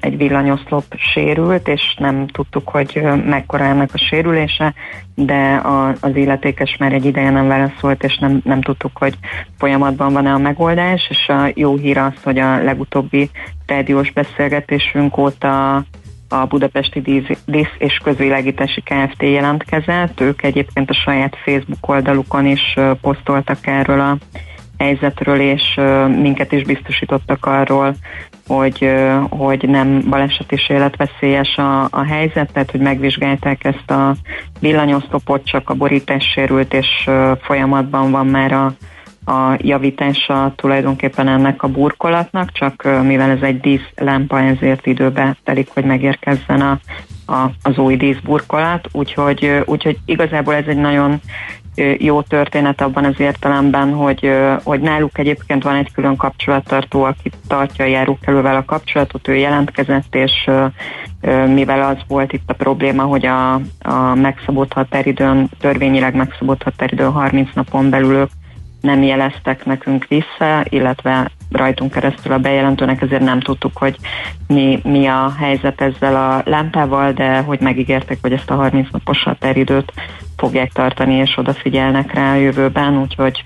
egy villanyoszlop sérült, és nem tudtuk, hogy mekkora ennek a sérülése, de a, az illetékes már egy ideje nem válaszolt, és nem, nem tudtuk, hogy folyamatban van-e a megoldás, és a jó hír az, hogy a legutóbbi rádiós beszélgetésünk óta a Budapesti Dísz- és Közvilágítási Kft. jelentkezett. Ők egyébként a saját Facebook oldalukon is posztoltak erről a helyzetről, és minket is biztosítottak arról, hogy, hogy nem baleset és életveszélyes a, a helyzet, tehát hogy megvizsgálták ezt a villanyoszlopot, csak a borítás sérült, és folyamatban van már a, a javítása tulajdonképpen ennek a burkolatnak, csak mivel ez egy díszlámpa, ezért időbe telik, hogy megérkezzen a, a, az új díszburkolat, úgyhogy, úgyhogy igazából ez egy nagyon jó történet abban az értelemben, hogy, hogy náluk egyébként van egy külön kapcsolattartó, aki tartja a járókelővel a kapcsolatot, ő jelentkezett, és mivel az volt itt a probléma, hogy a, a megszabott határidőn, törvényileg megszabott határidőn 30 napon belül ők nem jeleztek nekünk vissza, illetve rajtunk keresztül a bejelentőnek, ezért nem tudtuk, hogy mi, mi a helyzet ezzel a lámpával, de hogy megígértek, hogy ezt a 30 napos határidőt fogják tartani, és odafigyelnek rá a jövőben, úgyhogy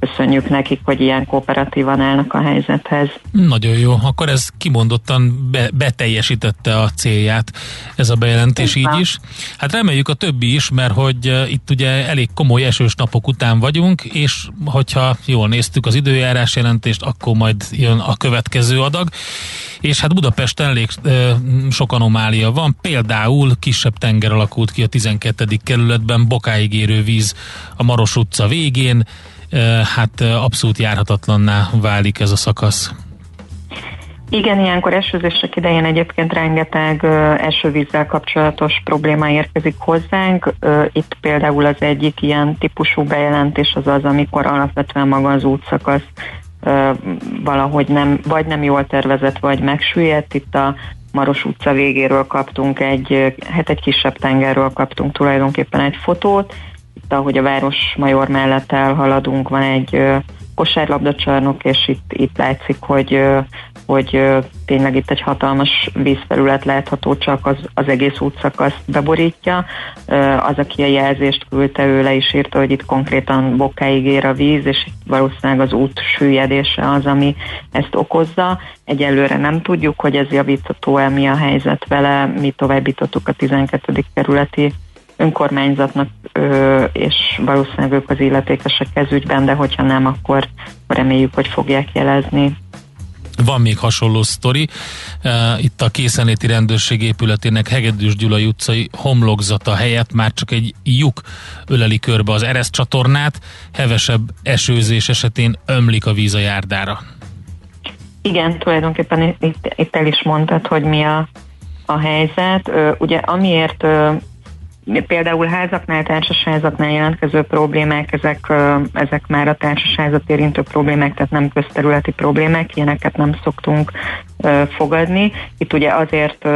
köszönjük nekik, hogy ilyen kooperatívan állnak a helyzethez.
Nagyon jó, akkor ez kimondottan be, beteljesítette a célját ez a bejelentés így is. Hát reméljük a többi is, mert hogy uh, itt ugye elég komoly esős napok után vagyunk, és hogyha jól néztük az időjárás jelentést, akkor majd jön a következő adag. És hát Budapesten elég uh, sok anomália van, például kisebb tenger alakult ki a 12. kerületben, bokáig érő víz a Maros utca végén, hát abszolút járhatatlanná válik ez a szakasz.
Igen, ilyenkor esőzések idején egyébként rengeteg esővízzel kapcsolatos probléma érkezik hozzánk. Itt például az egyik ilyen típusú bejelentés az az, amikor alapvetően maga az útszakasz valahogy nem, vagy nem jól tervezett, vagy megsüllyedt. Itt a Maros utca végéről kaptunk egy, hát egy kisebb tengerről kaptunk tulajdonképpen egy fotót, itt, ahogy a Városmajor mellett elhaladunk, van egy kosárlabdacsarnok, és itt, itt látszik, hogy, hogy tényleg itt egy hatalmas vízfelület látható, csak az, az egész útszakaszt beborítja. Az, aki a jelzést küldte, ő le is írta, hogy itt konkrétan bokáig ér a víz, és valószínűleg az út süllyedése az, ami ezt okozza. Egyelőre nem tudjuk, hogy ez javítható-e, mi a helyzet vele. Mi továbbítottuk a 12. kerületi önkormányzatnak, és valószínűleg ők az illetékesek ez ügyben, de hogyha nem, akkor reméljük, hogy fogják jelezni.
Van még hasonló sztori. Itt a készenléti rendőrség épületének Hegedűs Gyulai utcai homlokzata helyett már csak egy lyuk öleli körbe az Ereszt csatornát, hevesebb esőzés esetén ömlik a víz a járdára.
Igen, tulajdonképpen itt, itt el is mondtad, hogy mi a, a helyzet. Ugye amiért például házaknál, társasházaknál jelentkező problémák, ezek, ezek már a társasházat érintő problémák, tehát nem közterületi problémák, ilyeneket nem szoktunk fogadni. Itt ugye azért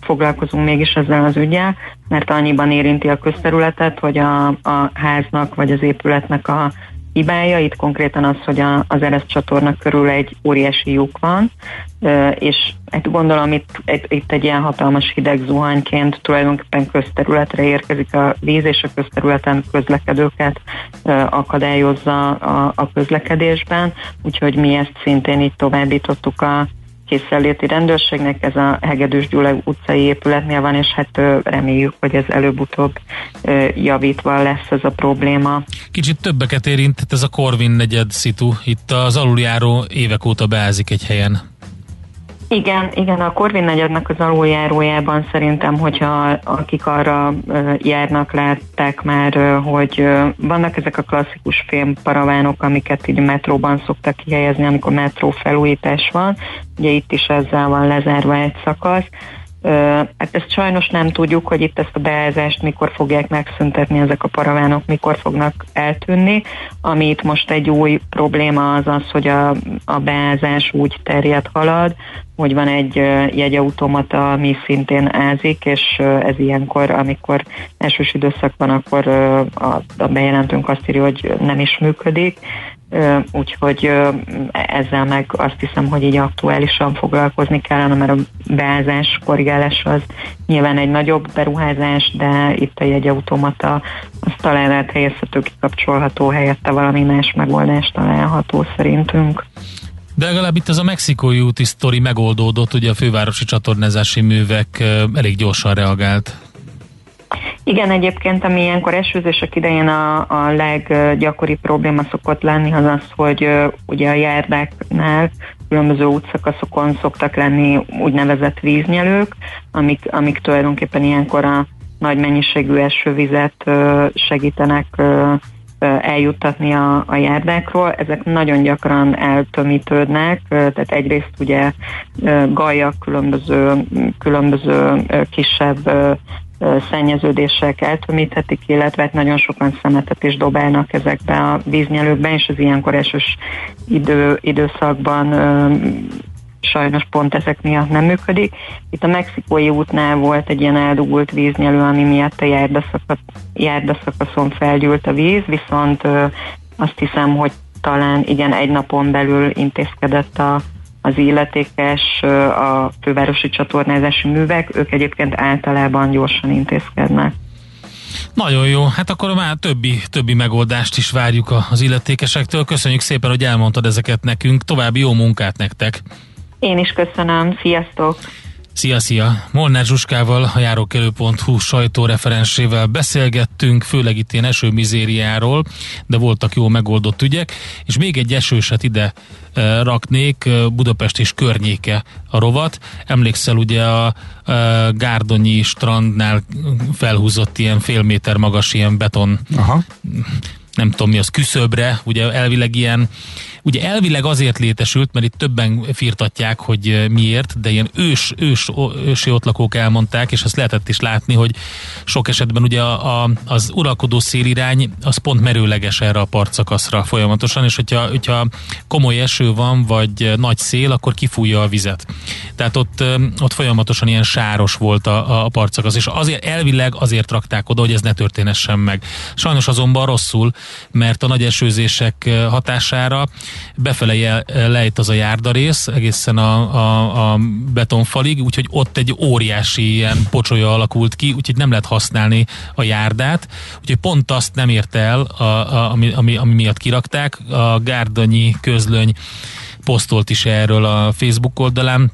foglalkozunk mégis ezzel az ügyel, mert annyiban érinti a közterületet, hogy a, a háznak vagy az épületnek a hibája. Itt konkrétan az, hogy a, az Ereszt csatorna körül egy óriási lyuk van, és hát gondolom itt, itt egy ilyen hatalmas hideg zuhanyként tulajdonképpen közterületre érkezik a víz, és a közterületen közlekedőket akadályozza a, a közlekedésben, úgyhogy mi ezt szintén így továbbítottuk a készenléti rendőrségnek, ez a Hegedűs Gyula utcai épületnél van, és hát reméljük, hogy ez előbb-utóbb javítva lesz ez a probléma.
Kicsit többeket érint ez a Korvin negyed szitu. Itt az aluljáró évek óta beázik egy helyen.
Igen, igen, a Korvin negyednek az aluljárójában szerintem, hogyha akik arra járnak, látták már, hogy vannak ezek a klasszikus fémparavánok, amiket így metróban szoktak kihelyezni, amikor metró felújítás van. Ugye itt is ezzel van lezárva egy szakasz. Hát ezt sajnos nem tudjuk, hogy itt ezt a beázást mikor fogják megszüntetni ezek a paravánok, mikor fognak eltűnni. Ami itt most egy új probléma az az, hogy a, a beázás úgy terjed halad, hogy van egy jegyautomata, ami szintén ázik, és ez ilyenkor, amikor elsős időszak van, akkor a, a bejelentőnk azt írja, hogy nem is működik, úgyhogy ezzel meg azt hiszem, hogy így aktuálisan foglalkozni kellene, mert a beázás, korrigálás az nyilván egy nagyobb beruházás, de itt a jegyautomata az talán áthelyezhető, kikapcsolható helyette valami más megoldás található szerintünk.
De legalább itt ez a mexikói úti sztori megoldódott, ugye a fővárosi csatornázási művek elég gyorsan reagált.
Igen, egyébként ami ilyenkor esőzések idején a, a leggyakoribb probléma szokott lenni, az az, hogy ugye a járdáknál különböző útszakaszokon szoktak lenni úgynevezett víznyelők, amik, amik tulajdonképpen ilyenkor a nagy mennyiségű esővizet segítenek eljuttatni a, a járdákról. Ezek nagyon gyakran eltömítődnek, tehát egyrészt ugye gajak, különböző, különböző kisebb szennyeződések eltömíthetik, illetve hát nagyon sokan szemetet is dobálnak ezekbe a víznyelőkbe, és az ilyenkor esős idő, időszakban sajnos pont ezek miatt nem működik. Itt a mexikói útnál volt egy ilyen eldugult víznyelő, ami miatt a járdaszakasz, járdaszakaszon felgyűlt a víz, viszont azt hiszem, hogy talán igen egy napon belül intézkedett a az illetékes, a fővárosi csatornázási művek, ők egyébként általában gyorsan intézkednek.
Nagyon jó, hát akkor már többi, többi megoldást is várjuk az illetékesektől. Köszönjük szépen, hogy elmondtad ezeket nekünk. További jó munkát nektek!
Én is köszönöm, sziasztok!
Szia, szia! Molnár Zsuskával, a járókelő.hu sajtóreferensével beszélgettünk, főleg itt ilyen esőmizériáról, de voltak jó megoldott ügyek, és még egy esőset ide e, raknék, e, Budapest és környéke a rovat. Emlékszel ugye a e, Gárdonyi strandnál felhúzott ilyen fél méter magas ilyen beton
Aha.
Nem tudom mi az, küszöbre, ugye elvileg ilyen Ugye elvileg azért létesült, mert itt többen firtatják, hogy eh, miért, de ilyen ős, ős, ősi ott lakók elmondták, és azt lehetett is látni, hogy sok esetben ugye a, a, az uralkodó szélirány az pont merőleges erre a partszakaszra folyamatosan, és hogyha, hogyha komoly eső van, vagy nagy szél, akkor kifújja a vizet. Tehát ott, eh, ott folyamatosan ilyen sáros volt a, a partszakasz, és azért elvileg azért rakták oda, hogy ez ne történessen meg. Sajnos azonban rosszul, mert a nagy esőzések hatására befele lejt az a járdarész egészen a, a, a betonfalig, úgyhogy ott egy óriási ilyen pocsolya alakult ki, úgyhogy nem lehet használni a járdát, úgyhogy pont azt nem érte el, a, a, ami, ami, ami miatt kirakták. A Gárdonyi közlöny posztolt is erről a Facebook oldalán,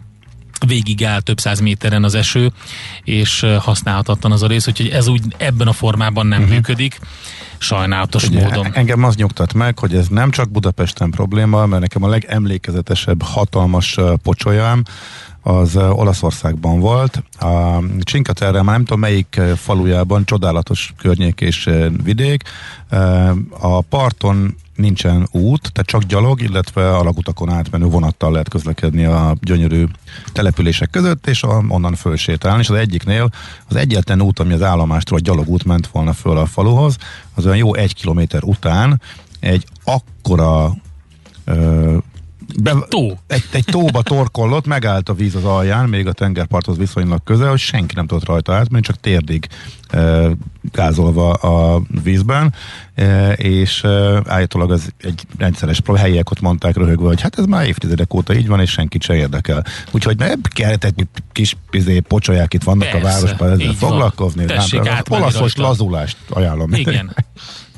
végig áll több száz méteren az eső, és használhatatlan az a rész, úgyhogy ez úgy ebben a formában nem uh-huh. működik sajnálatos Ugye, módon.
Engem az nyugtat meg, hogy ez nem csak Budapesten probléma, mert nekem a legemlékezetesebb hatalmas pocsolyám, az Olaszországban volt. A Csinkaterre, már nem tudom melyik falujában, csodálatos környék és vidék. A parton nincsen út, tehát csak gyalog, illetve alagutakon átmenő vonattal lehet közlekedni a gyönyörű települések között, és a, onnan fölsétálni, és az egyiknél az egyetlen út, ami az állomástól a gyalogút ment volna föl a faluhoz, az olyan jó egy kilométer után egy akkora
be, tó.
Egy, egy tóba torkollott, megállt a víz az alján, még a tengerparthoz viszonylag közel, hogy senki nem tudott rajta átmenni, csak térdig e, gázolva a vízben, e, és e, állítólag az egy rendszeres helyiek ott mondták röhögve, hogy hát ez már évtizedek óta így van, és senkit se érdekel. Úgyhogy ne kellett egy kis pizé pocsolyák itt vannak Persze, a városban ezzel foglalkozni.
Tessék hát,
olaszos lazulást ajánlom.
Igen.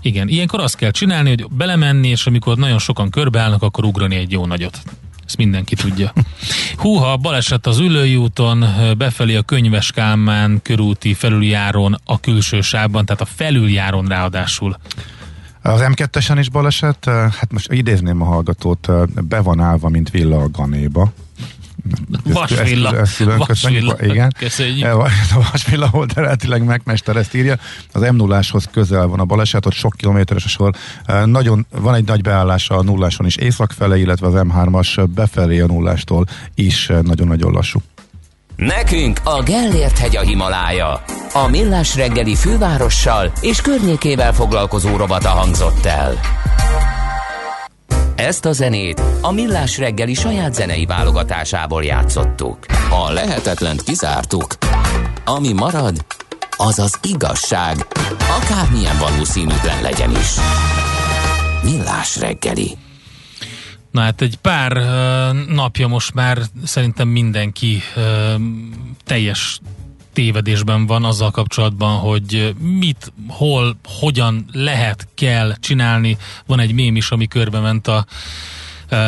Igen, ilyenkor azt kell csinálni, hogy belemenni, és amikor nagyon sokan körbeállnak, akkor ugrani egy jó nagyot. Ezt mindenki tudja. Húha, baleset az ülői úton, befelé a Könyves Kálmán körúti felüljáron, a külső sávban, tehát a felüljáron ráadásul.
Az M2-esen is baleset, hát most idézném a hallgatót, be van állva, mint villa a ganéba.
Vasvilla. Ezt, ezt Vasvilla.
Igen. Köszönjük. A Vasvilla volt eredetileg megmester ezt írja. Az m 0 közel van a baleset, ott sok kilométeres a sor. Nagyon, van egy nagy beállása a nulláson is észak fele, illetve az M3-as befelé a nullástól is nagyon-nagyon lassú.
Nekünk a Gellért hegy a Himalája. A Millás reggeli fővárossal és környékével foglalkozó robata hangzott el. Ezt a zenét a Millás reggeli saját zenei válogatásából játszottuk.
A lehetetlent kizártuk. Ami marad, az az igazság, akármilyen valószínűtlen legyen is. Millás reggeli.
Na hát egy pár napja most már szerintem mindenki teljes tévedésben van azzal kapcsolatban, hogy mit, hol, hogyan lehet, kell csinálni. Van egy mém is, ami körbe ment a
uh,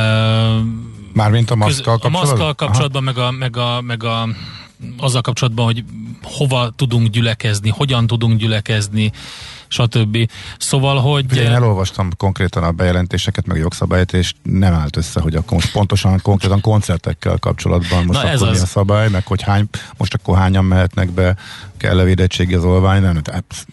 Mármint a maszkkal kapcsolatban?
A maszkkal kapcsolatban, meg, a, meg, a, meg a, azzal kapcsolatban, hogy hova tudunk gyülekezni, hogyan tudunk gyülekezni, stb. Szóval, hogy...
Én elolvastam konkrétan a bejelentéseket, meg a jogszabályt, és nem állt össze, hogy akkor most pontosan konkrétan koncertekkel kapcsolatban most Na akkor ez mi a szabály, meg hogy hány, most akkor hányan mehetnek be, kell-e védettségigazolvány, nem, tehát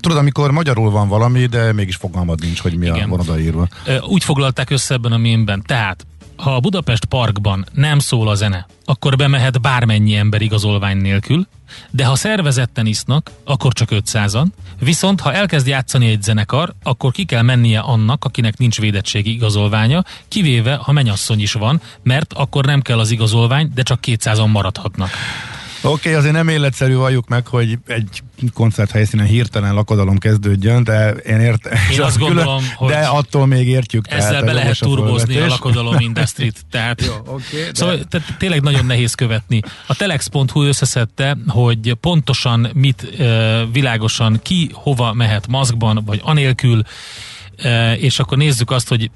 Tudod, amikor magyarul van valami, de mégis fogalmad nincs, hogy mi Igen. a van odaírva.
Úgy foglalták össze ebben a mémben. Tehát, ha a Budapest Parkban nem szól a zene, akkor bemehet bármennyi ember igazolvány nélkül, de ha szervezetten isznak, akkor csak 500-an, viszont ha elkezd játszani egy zenekar, akkor ki kell mennie annak, akinek nincs védettségi igazolványa, kivéve, ha menyasszony is van, mert akkor nem kell az igazolvány, de csak 200-an maradhatnak.
Okay, azért nem életszerű valljuk meg, hogy egy koncert helyszínen hirtelen lakodalom kezdődjön, de én értem.
Én azt külön, gondolom, hogy
de attól még értjük.
Ezzel be lehet turbozni a lakodalom industrit. Tehát, Jó, okay, szóval de... tehát tényleg nagyon nehéz követni. A telex.hu összeszedte, hogy pontosan mit világosan ki hova mehet maszkban, vagy anélkül, és akkor nézzük azt, hogy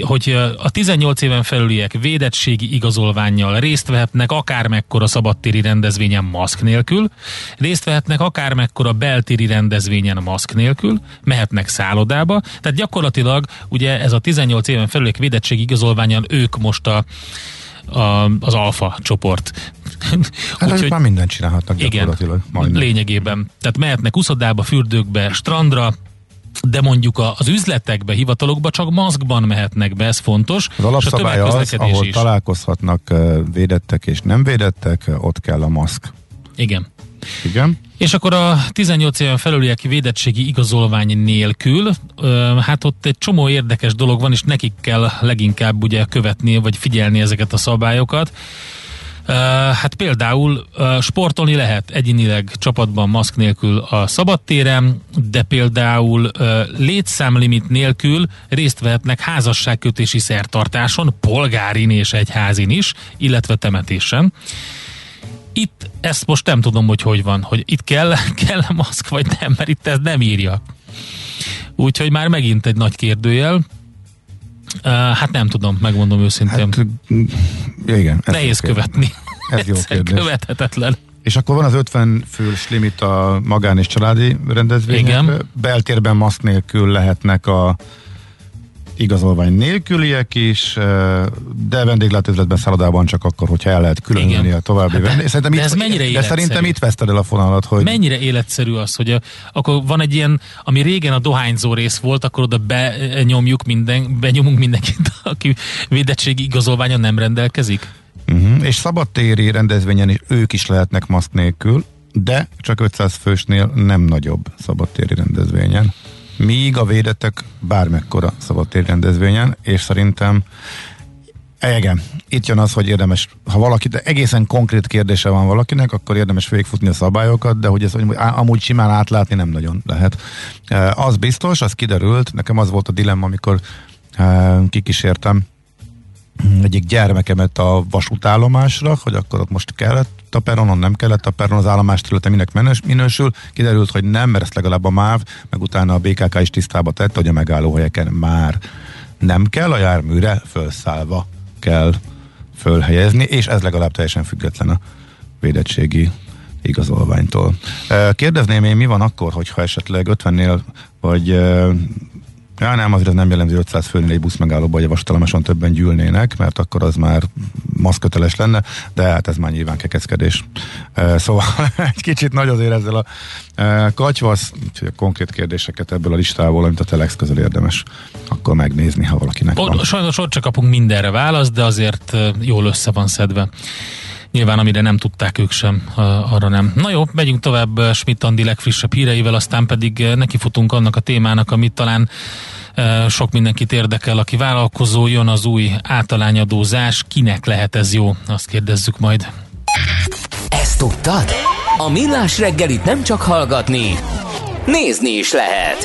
hogy a 18 éven felüliek védettségi igazolványjal részt vehetnek akármekkora szabadtéri rendezvényen maszk nélkül, részt vehetnek akármekkora beltéri rendezvényen maszk nélkül, mehetnek szállodába, tehát gyakorlatilag ugye ez a 18 éven felüliek védettségi igazolványán ők most a a, az alfa csoport.
Hát Úgyhogy, már mindent csinálhatnak
gyakorlatilag. Igen, majdnem. lényegében. Tehát mehetnek uszodába, fürdőkbe, strandra, de mondjuk az üzletekbe, hivatalokba csak maszkban mehetnek be, ez fontos.
Az alapszabály az, ahol is. találkozhatnak védettek és nem védettek, ott kell a maszk.
Igen.
Igen.
És akkor a 18 éven felüliek védettségi igazolvány nélkül, hát ott egy csomó érdekes dolog van, és nekik kell leginkább ugye követni, vagy figyelni ezeket a szabályokat. Hát például sportolni lehet egyénileg csapatban maszk nélkül a szabadtéren, de például létszámlimit nélkül részt vehetnek házasságkötési szertartáson, polgárin és egyházin is, illetve temetésen. Itt ezt most nem tudom, hogy hogy van, hogy itt kell, kell maszk, vagy nem, mert itt ez nem írja. Úgyhogy már megint egy nagy kérdőjel. Uh, hát nem tudom, megmondom őszintén. Hát,
igen.
Nehéz követni.
Ez jó kérdés.
Követhetetlen.
És akkor van az 50 fős limit a magán és családi rendezvényekben. Igen. Beltérben maszk nélkül lehetnek a igazolvány nélküliek is, de vendéglátózatban szállodában csak akkor, hogyha el lehet különülni a további hát, vendég.
Szerintem de, itt, ez mennyire
de szerintem itt veszted el a fonalat, hogy...
Mennyire életszerű az, hogy a, akkor van egy ilyen, ami régen a dohányzó rész volt, akkor oda benyomjuk minden, benyomunk mindenkit, aki védettségi igazolványa nem rendelkezik?
Uh-huh. És szabadtéri rendezvényen is ők is lehetnek maszk nélkül, de csak 500 fősnél nem nagyobb szabadtéri rendezvényen míg a védetek bármekkora szabadtér rendezvényen, és szerintem igen, itt jön az, hogy érdemes, ha valaki, de egészen konkrét kérdése van valakinek, akkor érdemes végigfutni a szabályokat, de hogy ez hogy amúgy simán átlátni nem nagyon lehet. E, az biztos, az kiderült, nekem az volt a dilemma, amikor e, kikísértem egyik gyermekemet a vasútállomásra, hogy akkor ott most kellett a peronon, nem kellett a peron, az állomás területe minek minősül. Kiderült, hogy nem, mert ezt legalább a MÁV, meg utána a BKK is tisztába tette, hogy a megállóhelyeken már nem kell a járműre felszállva kell fölhelyezni, és ez legalább teljesen független a védettségi igazolványtól. Kérdezném én, mi van akkor, hogyha esetleg 50-nél vagy Ja, nem, azért ez nem jellemző 500 főnél egy busz megállóba, hogy a vastalamason többen gyűlnének, mert akkor az már maszköteles lenne, de hát ez már nyilván kekeckedés. Szóval egy kicsit nagy azért ezzel a katyvasz, úgyhogy a konkrét kérdéseket ebből a listából, amit a Telex közül érdemes akkor megnézni, ha valakinek o, van.
Sajnos ott csak kapunk mindenre választ, de azért jól össze van szedve. Nyilván amire nem tudták ők sem, arra nem. Na jó, megyünk tovább Schmidt Andi legfrissebb híreivel, aztán pedig nekifutunk annak a témának, amit talán sok mindenkit érdekel, aki vállalkozó, jön az új általányadózás, kinek lehet ez jó? Azt kérdezzük majd.
Ezt tudtad? A Millás reggelit nem csak hallgatni, nézni is lehet.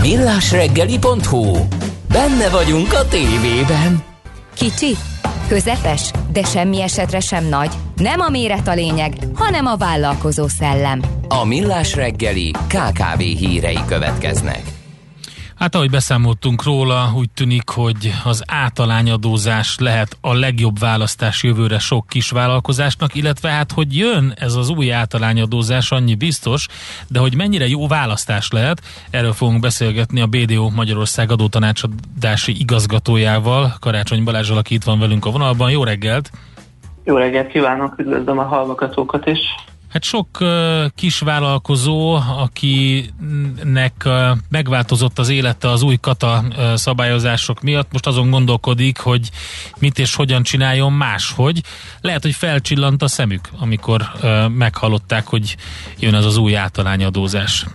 Millásreggeli.hu Benne vagyunk a tévében.
Kicsi, közepes, de semmi esetre sem nagy. Nem a méret a lényeg, hanem a vállalkozó szellem.
A Millás reggeli KKV hírei következnek.
Hát ahogy beszámoltunk róla, úgy tűnik, hogy az általányadózás lehet a legjobb választás jövőre sok kis vállalkozásnak, illetve hát, hogy jön ez az új általányadózás, annyi biztos, de hogy mennyire jó választás lehet, erről fogunk beszélgetni a BDO Magyarország adótanácsadási igazgatójával, Karácsony Balázsral, aki itt van velünk a vonalban. Jó reggelt!
Jó reggelt kívánok, üdvözlöm a hallgatókat is!
Hát sok uh, kisvállalkozó, akinek uh, megváltozott az élete az új kata uh, szabályozások miatt, most azon gondolkodik, hogy mit és hogyan csináljon máshogy. Lehet, hogy felcsillant a szemük, amikor uh, meghallották, hogy jön ez az új általányadózás.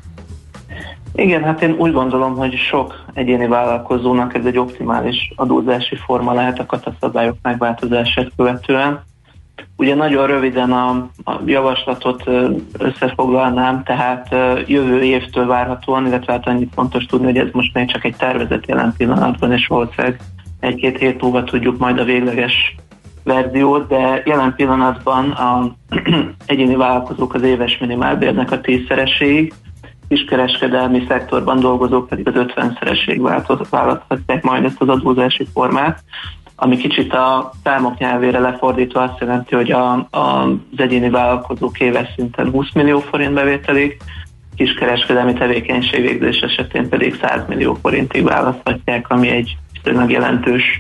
Igen, hát én úgy gondolom, hogy sok egyéni vállalkozónak ez egy optimális adózási forma lehet a kataszabályok megváltozását követően Ugye nagyon röviden a, a javaslatot összefoglalnám, tehát jövő évtől várhatóan, illetve hát annyit fontos tudni, hogy ez most még csak egy tervezet jelen pillanatban, és valószínűleg egy-két hét múlva tudjuk majd a végleges verziót, de jelen pillanatban a egyéni vállalkozók az éves minimálbérnek a tízszereséig, kiskereskedelmi szektorban dolgozók pedig az 50-szereség választhatják majd ezt az adózási formát, ami kicsit a számok nyelvére lefordítva azt jelenti, hogy a, a, az egyéni vállalkozók éves szinten 20 millió forint bevételig, kiskereskedelmi tevékenység végzés esetén pedig 100 millió forintig választhatják, ami egy viszonylag jelentős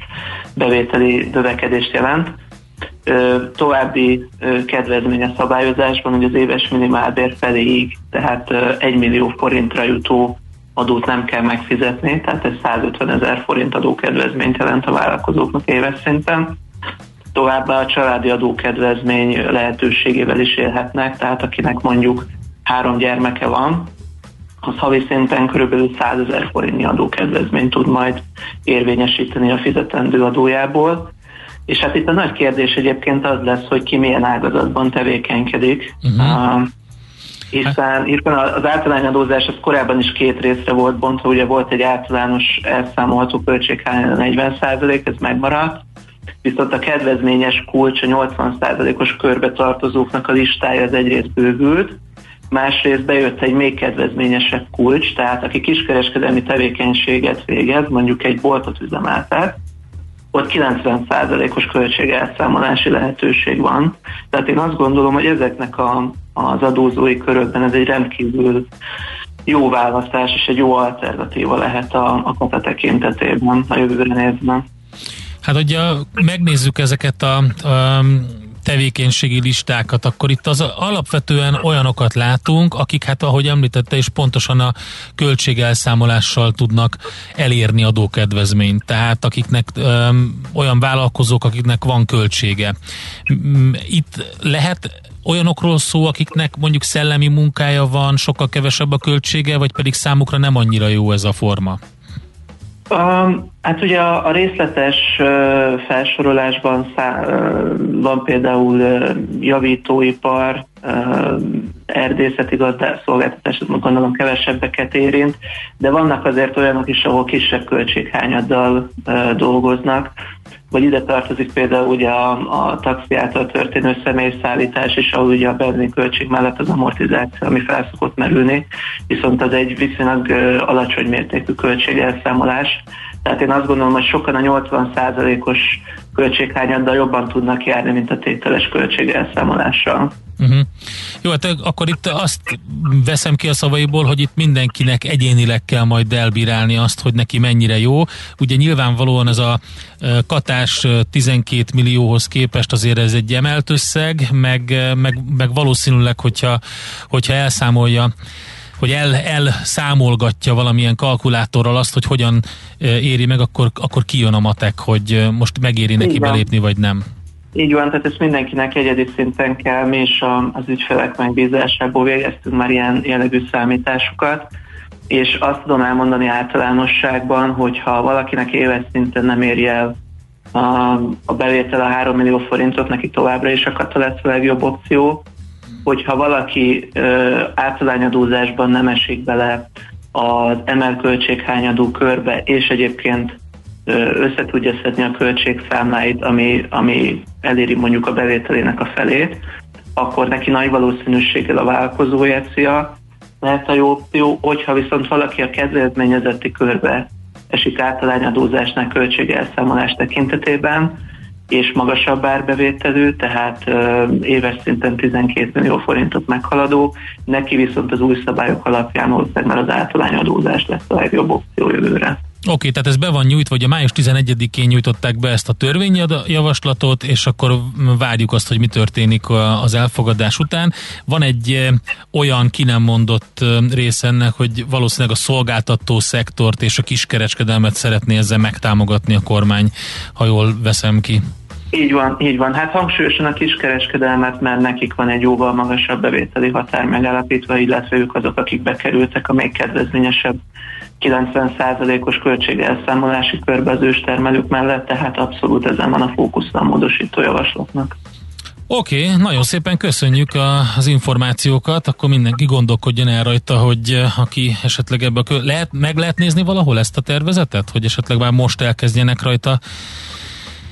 bevételi növekedést jelent. További kedvezmény a szabályozásban, hogy az éves minimálbér feléig, tehát 1 millió forintra jutó adót nem kell megfizetni, tehát ez 150 ezer forint adókedvezményt jelent a vállalkozóknak éves szinten. Továbbá a családi adókedvezmény lehetőségével is élhetnek, tehát akinek mondjuk három gyermeke van, az havi szinten kb. 100 ezer forintnyi adókedvezményt tud majd érvényesíteni a fizetendő adójából. És hát itt a nagy kérdés egyébként az lesz, hogy ki milyen ágazatban tevékenykedik. Uh-huh. Hiszen, hiszen az általányadózás az korábban is két részre volt bontva, ugye volt egy általános elszámolható költséghány 40% ez megmaradt, viszont a kedvezményes kulcs a 80%-os körbe tartozóknak a listája az egyrészt bővült, másrészt bejött egy még kedvezményesebb kulcs, tehát aki kiskereskedelmi tevékenységet végez, mondjuk egy boltot üzemeltet, ott 90%-os költségelszámolási lehetőség van. Tehát én azt gondolom, hogy ezeknek a, az adózói körökben ez egy rendkívül jó választás és egy jó alternatíva lehet a, a kata tekintetében a jövőre nézve.
Hát, hogyha megnézzük ezeket a, a tevékenységi listákat, akkor itt az alapvetően olyanokat látunk, akik hát ahogy említette is pontosan a költségelszámolással tudnak elérni adókedvezményt. Tehát akiknek öm, olyan vállalkozók, akiknek van költsége. Itt lehet olyanokról szó, akiknek mondjuk szellemi munkája van, sokkal kevesebb a költsége, vagy pedig számukra nem annyira jó ez a forma?
Um, hát ugye a, a részletes uh, felsorolásban szá, uh, van például uh, javítóipar, uh, erdészeti gazdászolgáltatás, gondolom kevesebbeket érint, de vannak azért olyanok is, ahol kisebb költséghányaddal dolgoznak, vagy ide tartozik például ugye a, a taxi által történő személyszállítás, és ahol ugye a benzin költség mellett az amortizáció, ami fel szokott merülni, viszont az egy viszonylag alacsony mértékű költségelszámolás. Tehát én azt gondolom, hogy sokan a 80%-os költséghányaddal jobban tudnak járni, mint a tételes költségelszámolással.
Uh-huh. Jó, hát akkor itt azt veszem ki a szavaiból, hogy itt mindenkinek egyénileg kell majd elbírálni azt, hogy neki mennyire jó. Ugye nyilvánvalóan ez a katás 12 millióhoz képest azért ez egy emelt összeg, meg, meg, meg valószínűleg, hogyha, hogyha elszámolja hogy el, elszámolgatja valamilyen kalkulátorral azt, hogy hogyan éri meg, akkor, akkor kijön a matek, hogy most megéri neki belépni, vagy nem.
Így van, tehát ezt mindenkinek egyedi szinten kell, mi is az ügyfelek megbízásából végeztünk már ilyen jellegű számításokat, és azt tudom elmondani általánosságban, hogy ha valakinek éves szinten nem éri el a, a bevétel a 3 millió forintot, neki továbbra is a kata lesz a legjobb opció, hogyha valaki általányadózásban nem esik bele az emelköltséghányadó körbe, és egyébként össze tudja szedni a költségszámláit, ami, ami eléri mondjuk a bevételének a felét, akkor neki nagy valószínűséggel a vállalkozójegyszia lehet a jó opció, hogyha viszont valaki a kedvezményezetti körbe esik általányadózásnál költségelszámolás tekintetében, és magasabb árbevételű, tehát éves szinten 12 millió forintot meghaladó, neki viszont az új szabályok alapján valószínűleg már az általányadózás lesz a legjobb opció jövőre.
Oké, okay, tehát ez be van nyújtva, hogy a május 11-én nyújtották be ezt a törvényjavaslatot, és akkor várjuk azt, hogy mi történik az elfogadás után. Van egy olyan ki nem mondott rész ennek, hogy valószínűleg a szolgáltató szektort és a kiskereskedelmet szeretné ezzel megtámogatni a kormány, ha jól veszem ki.
Így van, így van. Hát hangsúlyosan a kiskereskedelmet, mert nekik van egy jóval magasabb bevételi határ megállapítva, illetve ők azok, akik bekerültek a még kedvezményesebb 90%-os költségelszámolási körbe az őstermelők mellett, tehát abszolút ezen van a fókusz a módosító javaslatnak.
Oké, okay, nagyon szépen köszönjük a, az információkat, akkor mindenki gondolkodjon el rajta, hogy eh, aki esetleg ebbe a kö... lehet, meg lehet nézni valahol ezt a tervezetet, hogy esetleg már most elkezdjenek rajta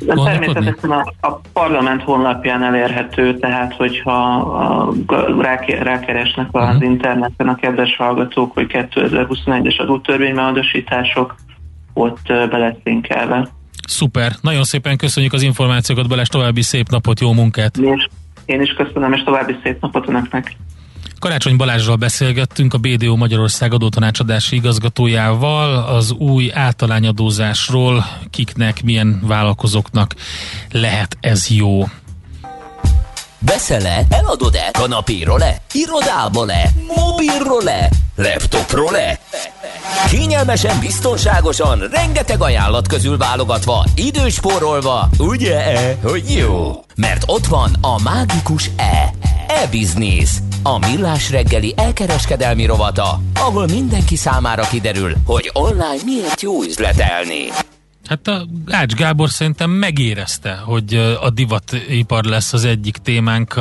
Természetesen a, a parlament honlapján elérhető, tehát hogyha a, rákeresnek az uh-huh. interneten a kedves hallgatók, hogy 2021-es adótörvénymódosítások, ott be lesz linkelve.
Szuper, nagyon szépen köszönjük az információkat, Balázs, további szép napot, jó munkát!
És én is köszönöm, és további szép napot önöknek!
Karácsony Balázsral beszélgettünk a BDO Magyarország adótanácsadási igazgatójával az új általányadózásról, kiknek, milyen vállalkozóknak lehet ez jó.
Veszel-e? Eladod-e? Kanapéról-e? Irodából-e? Mobilról-e? Laptopról-e? Kényelmesen, biztonságosan, rengeteg ajánlat közül válogatva, időspórolva, ugye-e, hogy jó? Mert ott van a mágikus E. E-Business. A millás reggeli elkereskedelmi rovata, ahol mindenki számára kiderül, hogy online miért jó üzletelni.
Hát a Ács Gábor szerintem megérezte, hogy a divatipar lesz az egyik témánk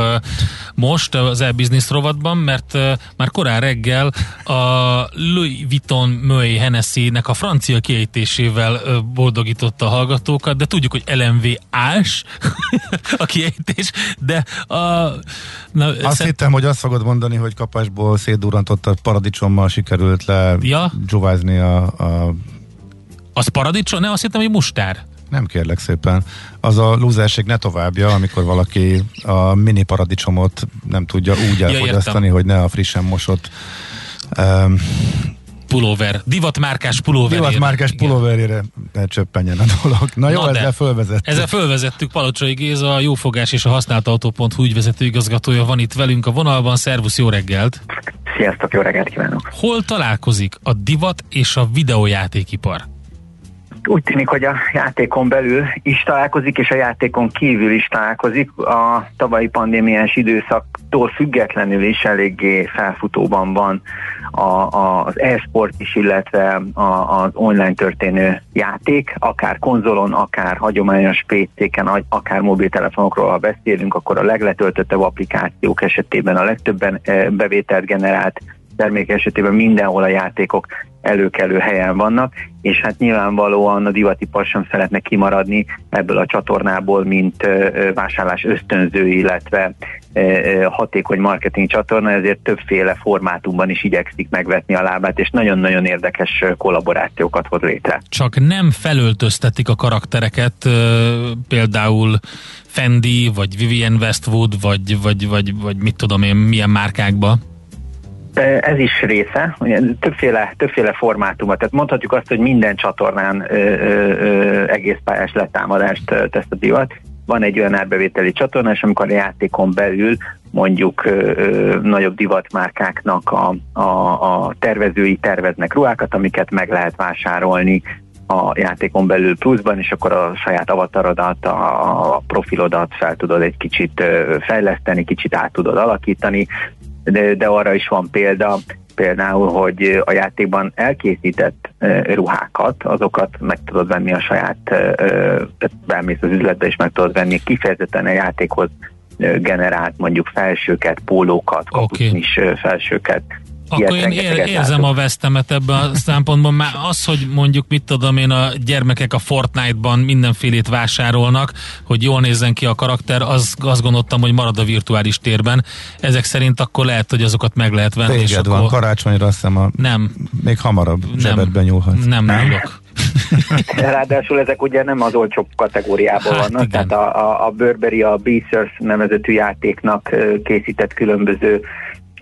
most az e-business rovatban, mert már korán reggel a Louis Vuitton Möy Hennessy-nek a francia kiejtésével boldogította a hallgatókat, de tudjuk, hogy LMV ás a kiejtés, de a...
Na, azt szent... hittem, hogy azt fogod mondani, hogy kapásból szétdurantott a paradicsommal sikerült le ja? a, a
az paradicsom? Nem, azt hittem, hogy mustár.
Nem kérlek szépen. Az a lúzerség ne továbbja, amikor valaki a mini paradicsomot nem tudja úgy elfogyasztani, ja, hogy ne a frissen mosott um,
pulóver, divatmárkás pulóver.
Divatmárkás pulóverére ne csöppenjen a dolog. Na jó, Na ezzel fölvezettük.
Ezzel fölvezettük Palocsai Géza, a jófogás és a használt autó.hu ügyvezető igazgatója van itt velünk a vonalban. Szervusz, jó reggelt!
Sziasztok, jó reggelt kívánok!
Hol találkozik a divat és a videójátékipar?
Úgy tűnik, hogy a játékon belül is találkozik, és a játékon kívül is találkozik. A tavalyi pandémiás időszaktól függetlenül is eléggé felfutóban van a, a, az e-sport is, illetve a, az online történő játék, akár konzolon, akár hagyományos PC-ken, akár mobiltelefonokról, ha beszélünk, akkor a legletöltöttebb applikációk esetében a legtöbben eh, bevételt generált termék esetében mindenhol a játékok előkelő helyen vannak, és hát nyilvánvalóan a divatipar sem szeretne kimaradni ebből a csatornából, mint vásárlás ösztönző, illetve hatékony marketing csatorna, ezért többféle formátumban is igyekszik megvetni a lábát, és nagyon-nagyon érdekes kollaborációkat hoz létre.
Csak nem felöltöztetik a karaktereket, például Fendi, vagy Vivienne Westwood, vagy, vagy, vagy, vagy mit tudom én, milyen márkákba?
Ez is része, többféle, többféle formátuma, tehát mondhatjuk azt, hogy minden csatornán ö, ö, egész pályás letámadást tesz a divat. Van egy olyan árbevételi csatorna, és amikor a játékon belül mondjuk ö, nagyobb divatmárkáknak a, a, a tervezői terveznek ruhákat, amiket meg lehet vásárolni a játékon belül pluszban, és akkor a saját avatarodat, a profilodat fel tudod egy kicsit fejleszteni, kicsit át tudod alakítani, de, de arra is van példa, például, hogy a játékban elkészített ruhákat, azokat meg tudod venni a saját, tehát bemész az üzletbe és meg tudod venni kifejezetten a játékhoz generált mondjuk felsőket, pólókat, kapucnis okay. felsőket,
akkor én ér, érzem a vesztemet ebben a szempontból, már az, hogy mondjuk mit tudom én, a gyermekek a Fortnite-ban mindenfélét vásárolnak, hogy jól nézzen ki a karakter, az, azt gondoltam, hogy marad a virtuális térben. Ezek szerint akkor lehet, hogy azokat meg lehet venni.
Téged és van, akkor... karácsonyra azt hiszem a...
Nem.
Még hamarabb nem, zsebedben nyúlhat.
Nem, nem nyúlok.
Ráadásul ezek ugye nem az olcsóbb kategóriában hát, vannak, igen. tehát a, a, a Burberry, a Beasers nevezetű játéknak készített különböző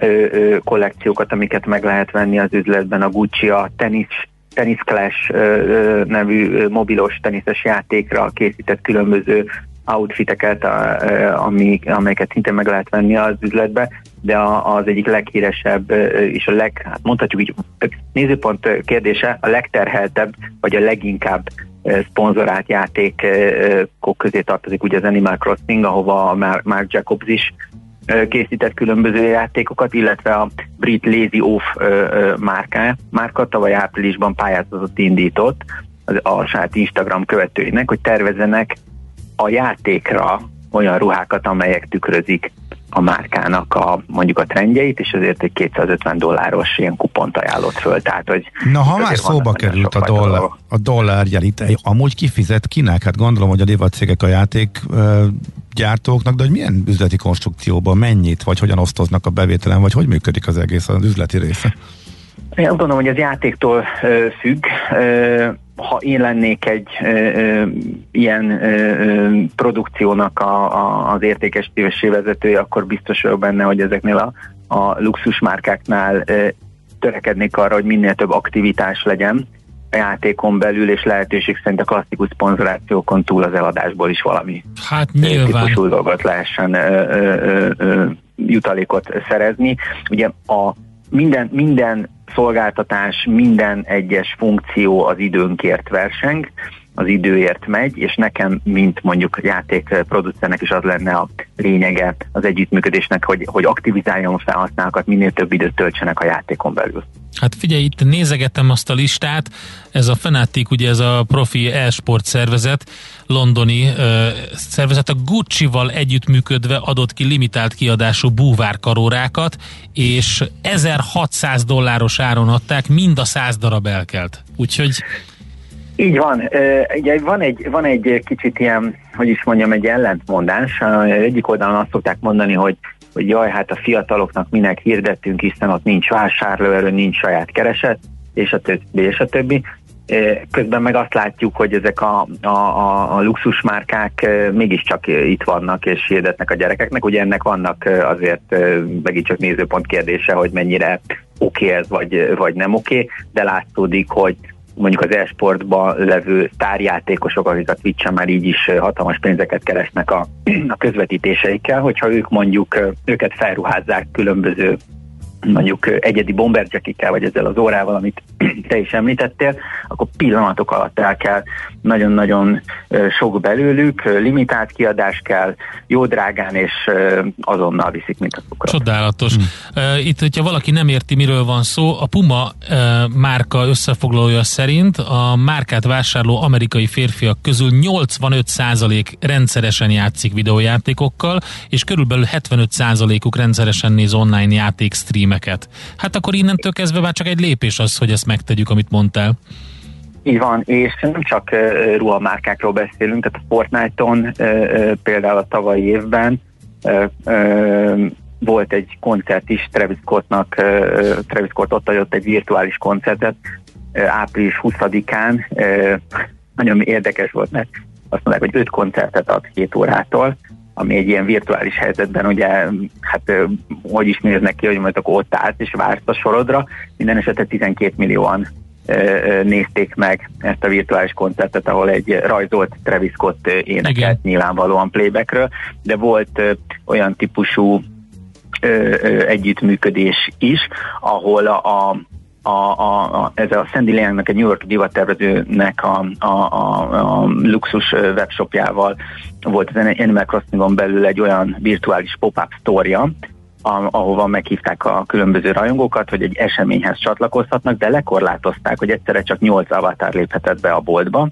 ö, ö, kollekciókat, amiket meg lehet venni az üzletben, a Gucci, a Tennis, Tennis Clash ö, ö, nevű mobilos teniszes játékra készített különböző outfiteket, a, ami, amelyeket szintén meg lehet venni az üzletbe, de a, az egyik leghíresebb és a leg, hát mondhatjuk így, nézőpont kérdése, a legterheltebb, vagy a leginkább szponzorált játékok közé tartozik ugye az Animal Crossing, ahova a Mark Jacobs is készített különböző játékokat, illetve a brit Lazy Off márká, márka tavaly áprilisban pályázatot indított a saját Instagram követőinek, hogy tervezzenek a játékra olyan ruhákat, amelyek tükrözik a márkának a, mondjuk a trendjeit, és ezért egy 250 dolláros ilyen kupont ajánlott föl. Tehát, hogy
Na, ha már szóba került a dollár, a dollár itt amúgy kifizet kinek? Hát gondolom, hogy a divatcégek a játék gyártóknak, de hogy milyen üzleti konstrukcióban mennyit, vagy hogyan osztoznak a bevételen, vagy hogy működik az egész az üzleti része?
Én azt gondolom, hogy az játéktól ö, függ. Ö, ha én lennék egy ö, ö, ilyen ö, produkciónak a, a, az értékesítési vezetője, akkor biztos vagyok benne, hogy ezeknél a, a luxusmárkáknál ö, törekednék arra, hogy minél több aktivitás legyen a játékon belül, és lehetőség szerint a klasszikus szponzorációkon túl az eladásból is valami
hát nyilván.
típusú dolgot lehessen ö, ö, ö, jutalékot szerezni. Ugye a minden, minden szolgáltatás, minden egyes funkció az időnkért verseng, az időért megy, és nekem, mint mondjuk játékproducernek is az lenne a lényege az együttműködésnek, hogy, hogy aktivizáljam a felhasználókat, minél több időt töltsenek a játékon belül.
Hát figyelj, itt nézegetem azt a listát, ez a Fanatic, ugye ez a profi e-sport szervezet, londoni ö, szervezet a Gucci-val együttműködve adott ki limitált kiadású búvárkarórákat, és 1600 dolláros áron adták, mind a 100 darab elkelt. Úgyhogy
így van. Ugye van egy, van egy kicsit ilyen, hogy is mondjam, egy ellentmondás. Egyik oldalon azt szokták mondani, hogy hogy jaj, hát a fiataloknak minek hirdettünk, hiszen ott nincs vásárlóerő, nincs saját kereset, és a többi, és a többi. Közben meg azt látjuk, hogy ezek a, a, a, a luxusmárkák mégiscsak itt vannak és hirdetnek a gyerekeknek. Ugye ennek vannak azért megint csak nézőpont kérdése, hogy mennyire oké okay ez, vagy, vagy nem oké, okay, de látszódik, hogy mondjuk az e-sportban levő tárjátékosok, akik a twitch már így is hatalmas pénzeket keresnek a, a közvetítéseikkel, hogyha ők mondjuk őket felruházzák különböző mondjuk egyedi bomberjackikkel, vagy ezzel az órával, amit te is említettél, akkor pillanatok alatt el kell nagyon-nagyon sok belőlük, limitált kiadás kell, jó drágán, és azonnal viszik, mint a cukrot.
Csodálatos. Hmm. Itt, hogyha valaki nem érti, miről van szó, a Puma márka összefoglalója szerint a márkát vásárló amerikai férfiak közül 85% rendszeresen játszik videójátékokkal, és körülbelül 75%-uk rendszeresen néz online játék streameket. Hát akkor innentől kezdve már csak egy lépés az, hogy ezt megtegyük, amit mondtál.
Így van, és nem csak uh, ruhamárkákról beszélünk, tehát a Fortnite-on uh, uh, például a tavalyi évben volt egy koncert is Travis Scottnak, Travis Scott ott adott egy virtuális koncertet április 20-án. Uh, nagyon érdekes volt, mert azt mondják, hogy öt koncertet ad két órától, ami egy ilyen virtuális helyzetben ugye, hát hogy is néznek ki, hogy majd akkor ott állt és vársz a sorodra, minden esetre 12 millióan nézték meg ezt a virtuális koncertet, ahol egy rajzolt Travis Scott énekelt Igen. nyilvánvalóan playbackről, de volt olyan típusú együttműködés is, ahol a, a, a, a, ez a Sandy Leangnak, egy New York divattervezőnek a, a, a, a luxus webshopjával volt az Animal Crossingon belül egy olyan virtuális pop-up sztória, ahova meghívták a különböző rajongókat, hogy egy eseményhez csatlakozhatnak, de lekorlátozták, hogy egyszerre csak 8 avatar léphetett be a boltba,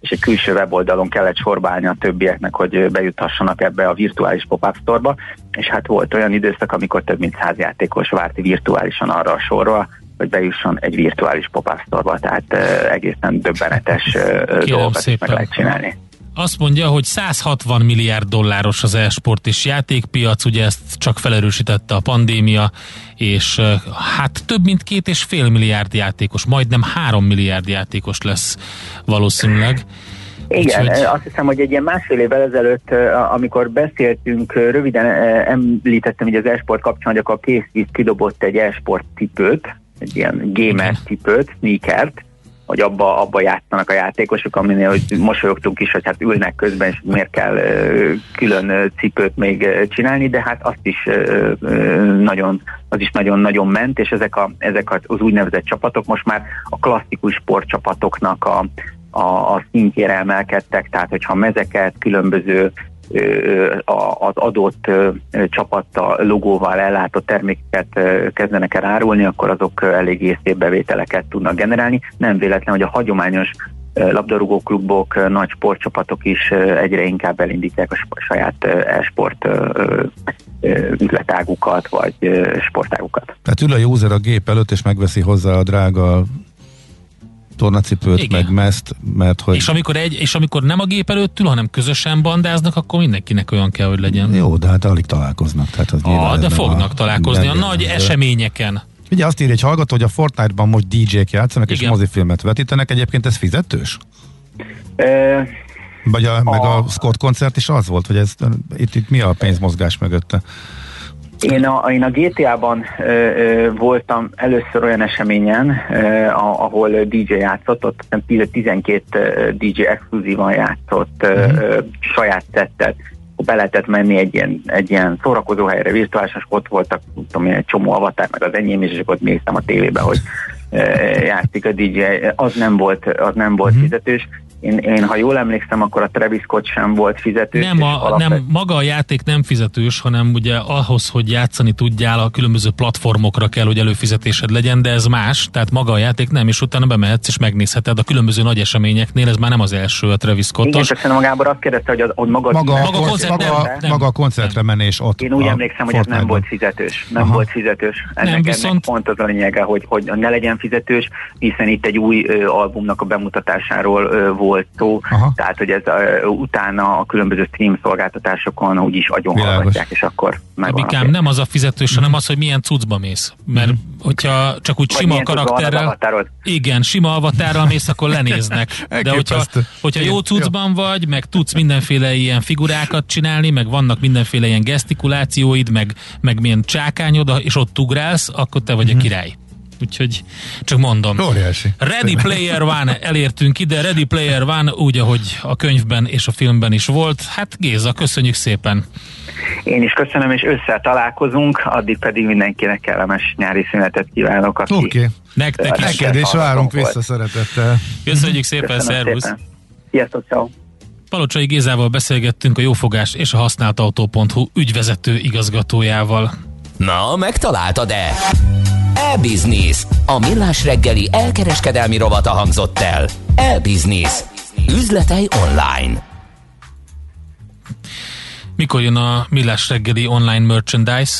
és egy külső weboldalon kellett sorbálni a többieknek, hogy bejuthassanak ebbe a virtuális pop-up store és hát volt olyan időszak, amikor több mint száz játékos várt virtuálisan arra a sorra, hogy bejusson egy virtuális store tehát egészen döbbenetes dolgokat meg lehet csinálni.
Azt mondja, hogy 160 milliárd dolláros az e-sport és játékpiac, ugye ezt csak felerősítette a pandémia, és hát több mint két és fél milliárd játékos, majdnem három milliárd játékos lesz valószínűleg.
Igen, Úgyhogy... azt hiszem, hogy egy ilyen másfél évvel ezelőtt, amikor beszéltünk, röviden említettem, hogy az e-sport kapcsán, hogy akkor a készvíz kidobott egy e-sport cipőt, egy ilyen gamer cipőt, sneakert, hogy abba, abba játszanak a játékosok, aminél hogy mosolyogtunk is, hogy hát ülnek közben, és miért kell külön cipőt még csinálni, de hát azt is nagyon, az is nagyon-nagyon ment, és ezek, a, ezek az úgynevezett csapatok most már a klasszikus sportcsapatoknak a, a, a szintjére emelkedtek, tehát hogyha mezeket, különböző az adott csapattal, logóval ellátott termékeket kezdenek el árulni, akkor azok eléggé szép bevételeket tudnak generálni. Nem véletlen, hogy a hagyományos labdarúgó klubok, nagy sportcsapatok is egyre inkább elindítják a saját e-sport üzletágukat, vagy sportágukat.
Tehát ül a user a gép előtt, és megveszi hozzá a drága tornacipőt, Igen. meg mezt, mert hogy...
És amikor, egy, és amikor nem a gép előtt ül, hanem közösen bandáznak, akkor mindenkinek olyan kell, hogy legyen.
Jó, de hát alig találkoznak. Tehát az
ah, de fognak a, találkozni a nagy de, eseményeken.
Ugye azt írja egy hallgató, hogy a Fortnite-ban most DJ-k játszanak, Igen. és mozifilmet vetítenek. Egyébként ez fizetős? E, Vagy a, a, meg a Scott koncert is az volt, hogy ez, itt, itt mi a pénzmozgás mögötte?
Én a, én a GTA-ban ö, ö, voltam először olyan eseményen, ö, ahol DJ játszott, ott 12 DJ exkluzívan játszott ö, uh-huh. ö, saját szettet. Be lehetett menni egy ilyen, egy ilyen szórakozó helyre, virtuálisan, ott voltak tudom, egy csomó avatár, meg az enyém is, és ott néztem a tévébe, hogy játszik a DJ. Az nem volt, az nem volt uh-huh. fizetős én, én, ha jól emlékszem, akkor a Travis Scott sem volt fizetős.
Nem, a, nem, maga a játék nem fizetős, hanem ugye ahhoz, hogy játszani tudjál, a különböző platformokra kell, hogy előfizetésed legyen, de ez más, tehát maga a játék nem, és utána bemehetsz és megnézheted a különböző nagy eseményeknél, ez már nem az első a Travis Scottos. Igen,
csak szerintem magából azt kérdezte, hogy, az, hogy maga,
maga, a maga, koncert, maga, nem, nem. maga a koncertre menés ott.
Én úgy emlékszem, hogy ez nem volt fizetős. Nem Aha. volt fizetős. Ennek, nem, viszont... ennek pont az a lényege, hogy, hogy ne legyen fizetős, hiszen itt egy új ö, albumnak a bemutatásáról ö, volt szó, Aha. tehát hogy ez uh, utána a különböző stream szolgáltatásokon úgyis agyon hallgatják, és akkor.
Abikám, nem az a fizetős, hanem az, hogy milyen cuccba mész. Mert mm. hogyha csak úgy Vagy sima karakterrel, igen, sima avatárral mész, akkor lenéznek. De hogyha, hogyha jó cuccban vagy, meg tudsz mindenféle ilyen figurákat csinálni, meg vannak mindenféle ilyen gesztikulációid, meg, meg milyen csákányod, és ott ugrálsz, akkor te vagy a mhm. király. Úgyhogy csak mondom.
Óriási.
Ready Player One, elértünk ide, Ready Player One, úgy, ahogy a könyvben és a filmben is volt. Hát Géza, köszönjük szépen.
Én is köszönöm, és össze találkozunk, addig pedig mindenkinek kellemes nyári szünetet kívánok.
Oké. Okay. Nektek is. Neked is várunk vissza szeretettel.
Köszönjük szépen, szervusz.
Sziasztok, ciao.
Palocsai Gézával beszélgettünk a jófogás és a használt autó.hu ügyvezető igazgatójával.
Na, megtaláltad-e? E-Business. A millás reggeli elkereskedelmi rovata hangzott el. E-Business. Üzletei online.
Mikor jön a millás reggeli online merchandise?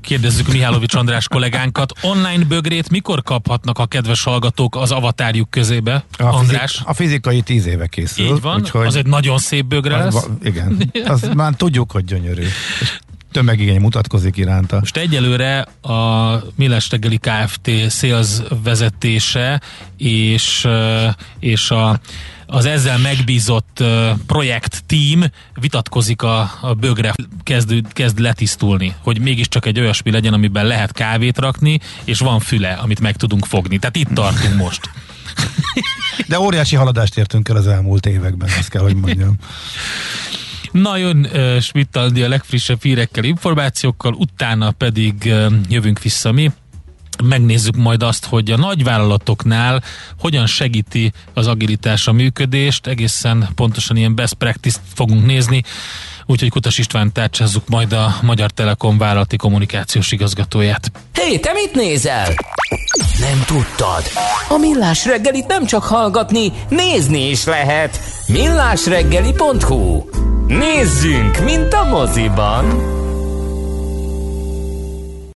Kérdezzük Mihálovics András kollégánkat. Online bögrét mikor kaphatnak a kedves hallgatók az avatárjuk közébe?
A András? Fizik, a fizikai tíz éve készül.
Így van, úgyhogy az egy nagyon szép bögre lesz.
Az, igen, az már tudjuk, hogy gyönyörű tömegigény mutatkozik iránta.
Most egyelőre a Miles Tegeli Kft. sales vezetése és, és a az ezzel megbízott projekt team vitatkozik a, a bögre, kezd, kezd letisztulni, hogy mégiscsak egy olyasmi legyen, amiben lehet kávét rakni, és van füle, amit meg tudunk fogni. Tehát itt tartunk most.
De óriási haladást értünk el az elmúlt években, azt kell, hogy mondjam.
Na jön uh, schmidt a legfrissebb hírekkel, információkkal, utána pedig uh, jövünk vissza mi megnézzük majd azt, hogy a nagyvállalatoknál hogyan segíti az agilitás a működést, egészen pontosan ilyen best practice fogunk nézni, úgyhogy Kutas István tárcsázzuk majd a Magyar Telekom vállalati kommunikációs igazgatóját.
Hé, hey, te mit nézel? Nem tudtad? A Millás reggelit nem csak hallgatni, nézni is lehet. millásreggeli.hu Nézzünk, mint a moziban!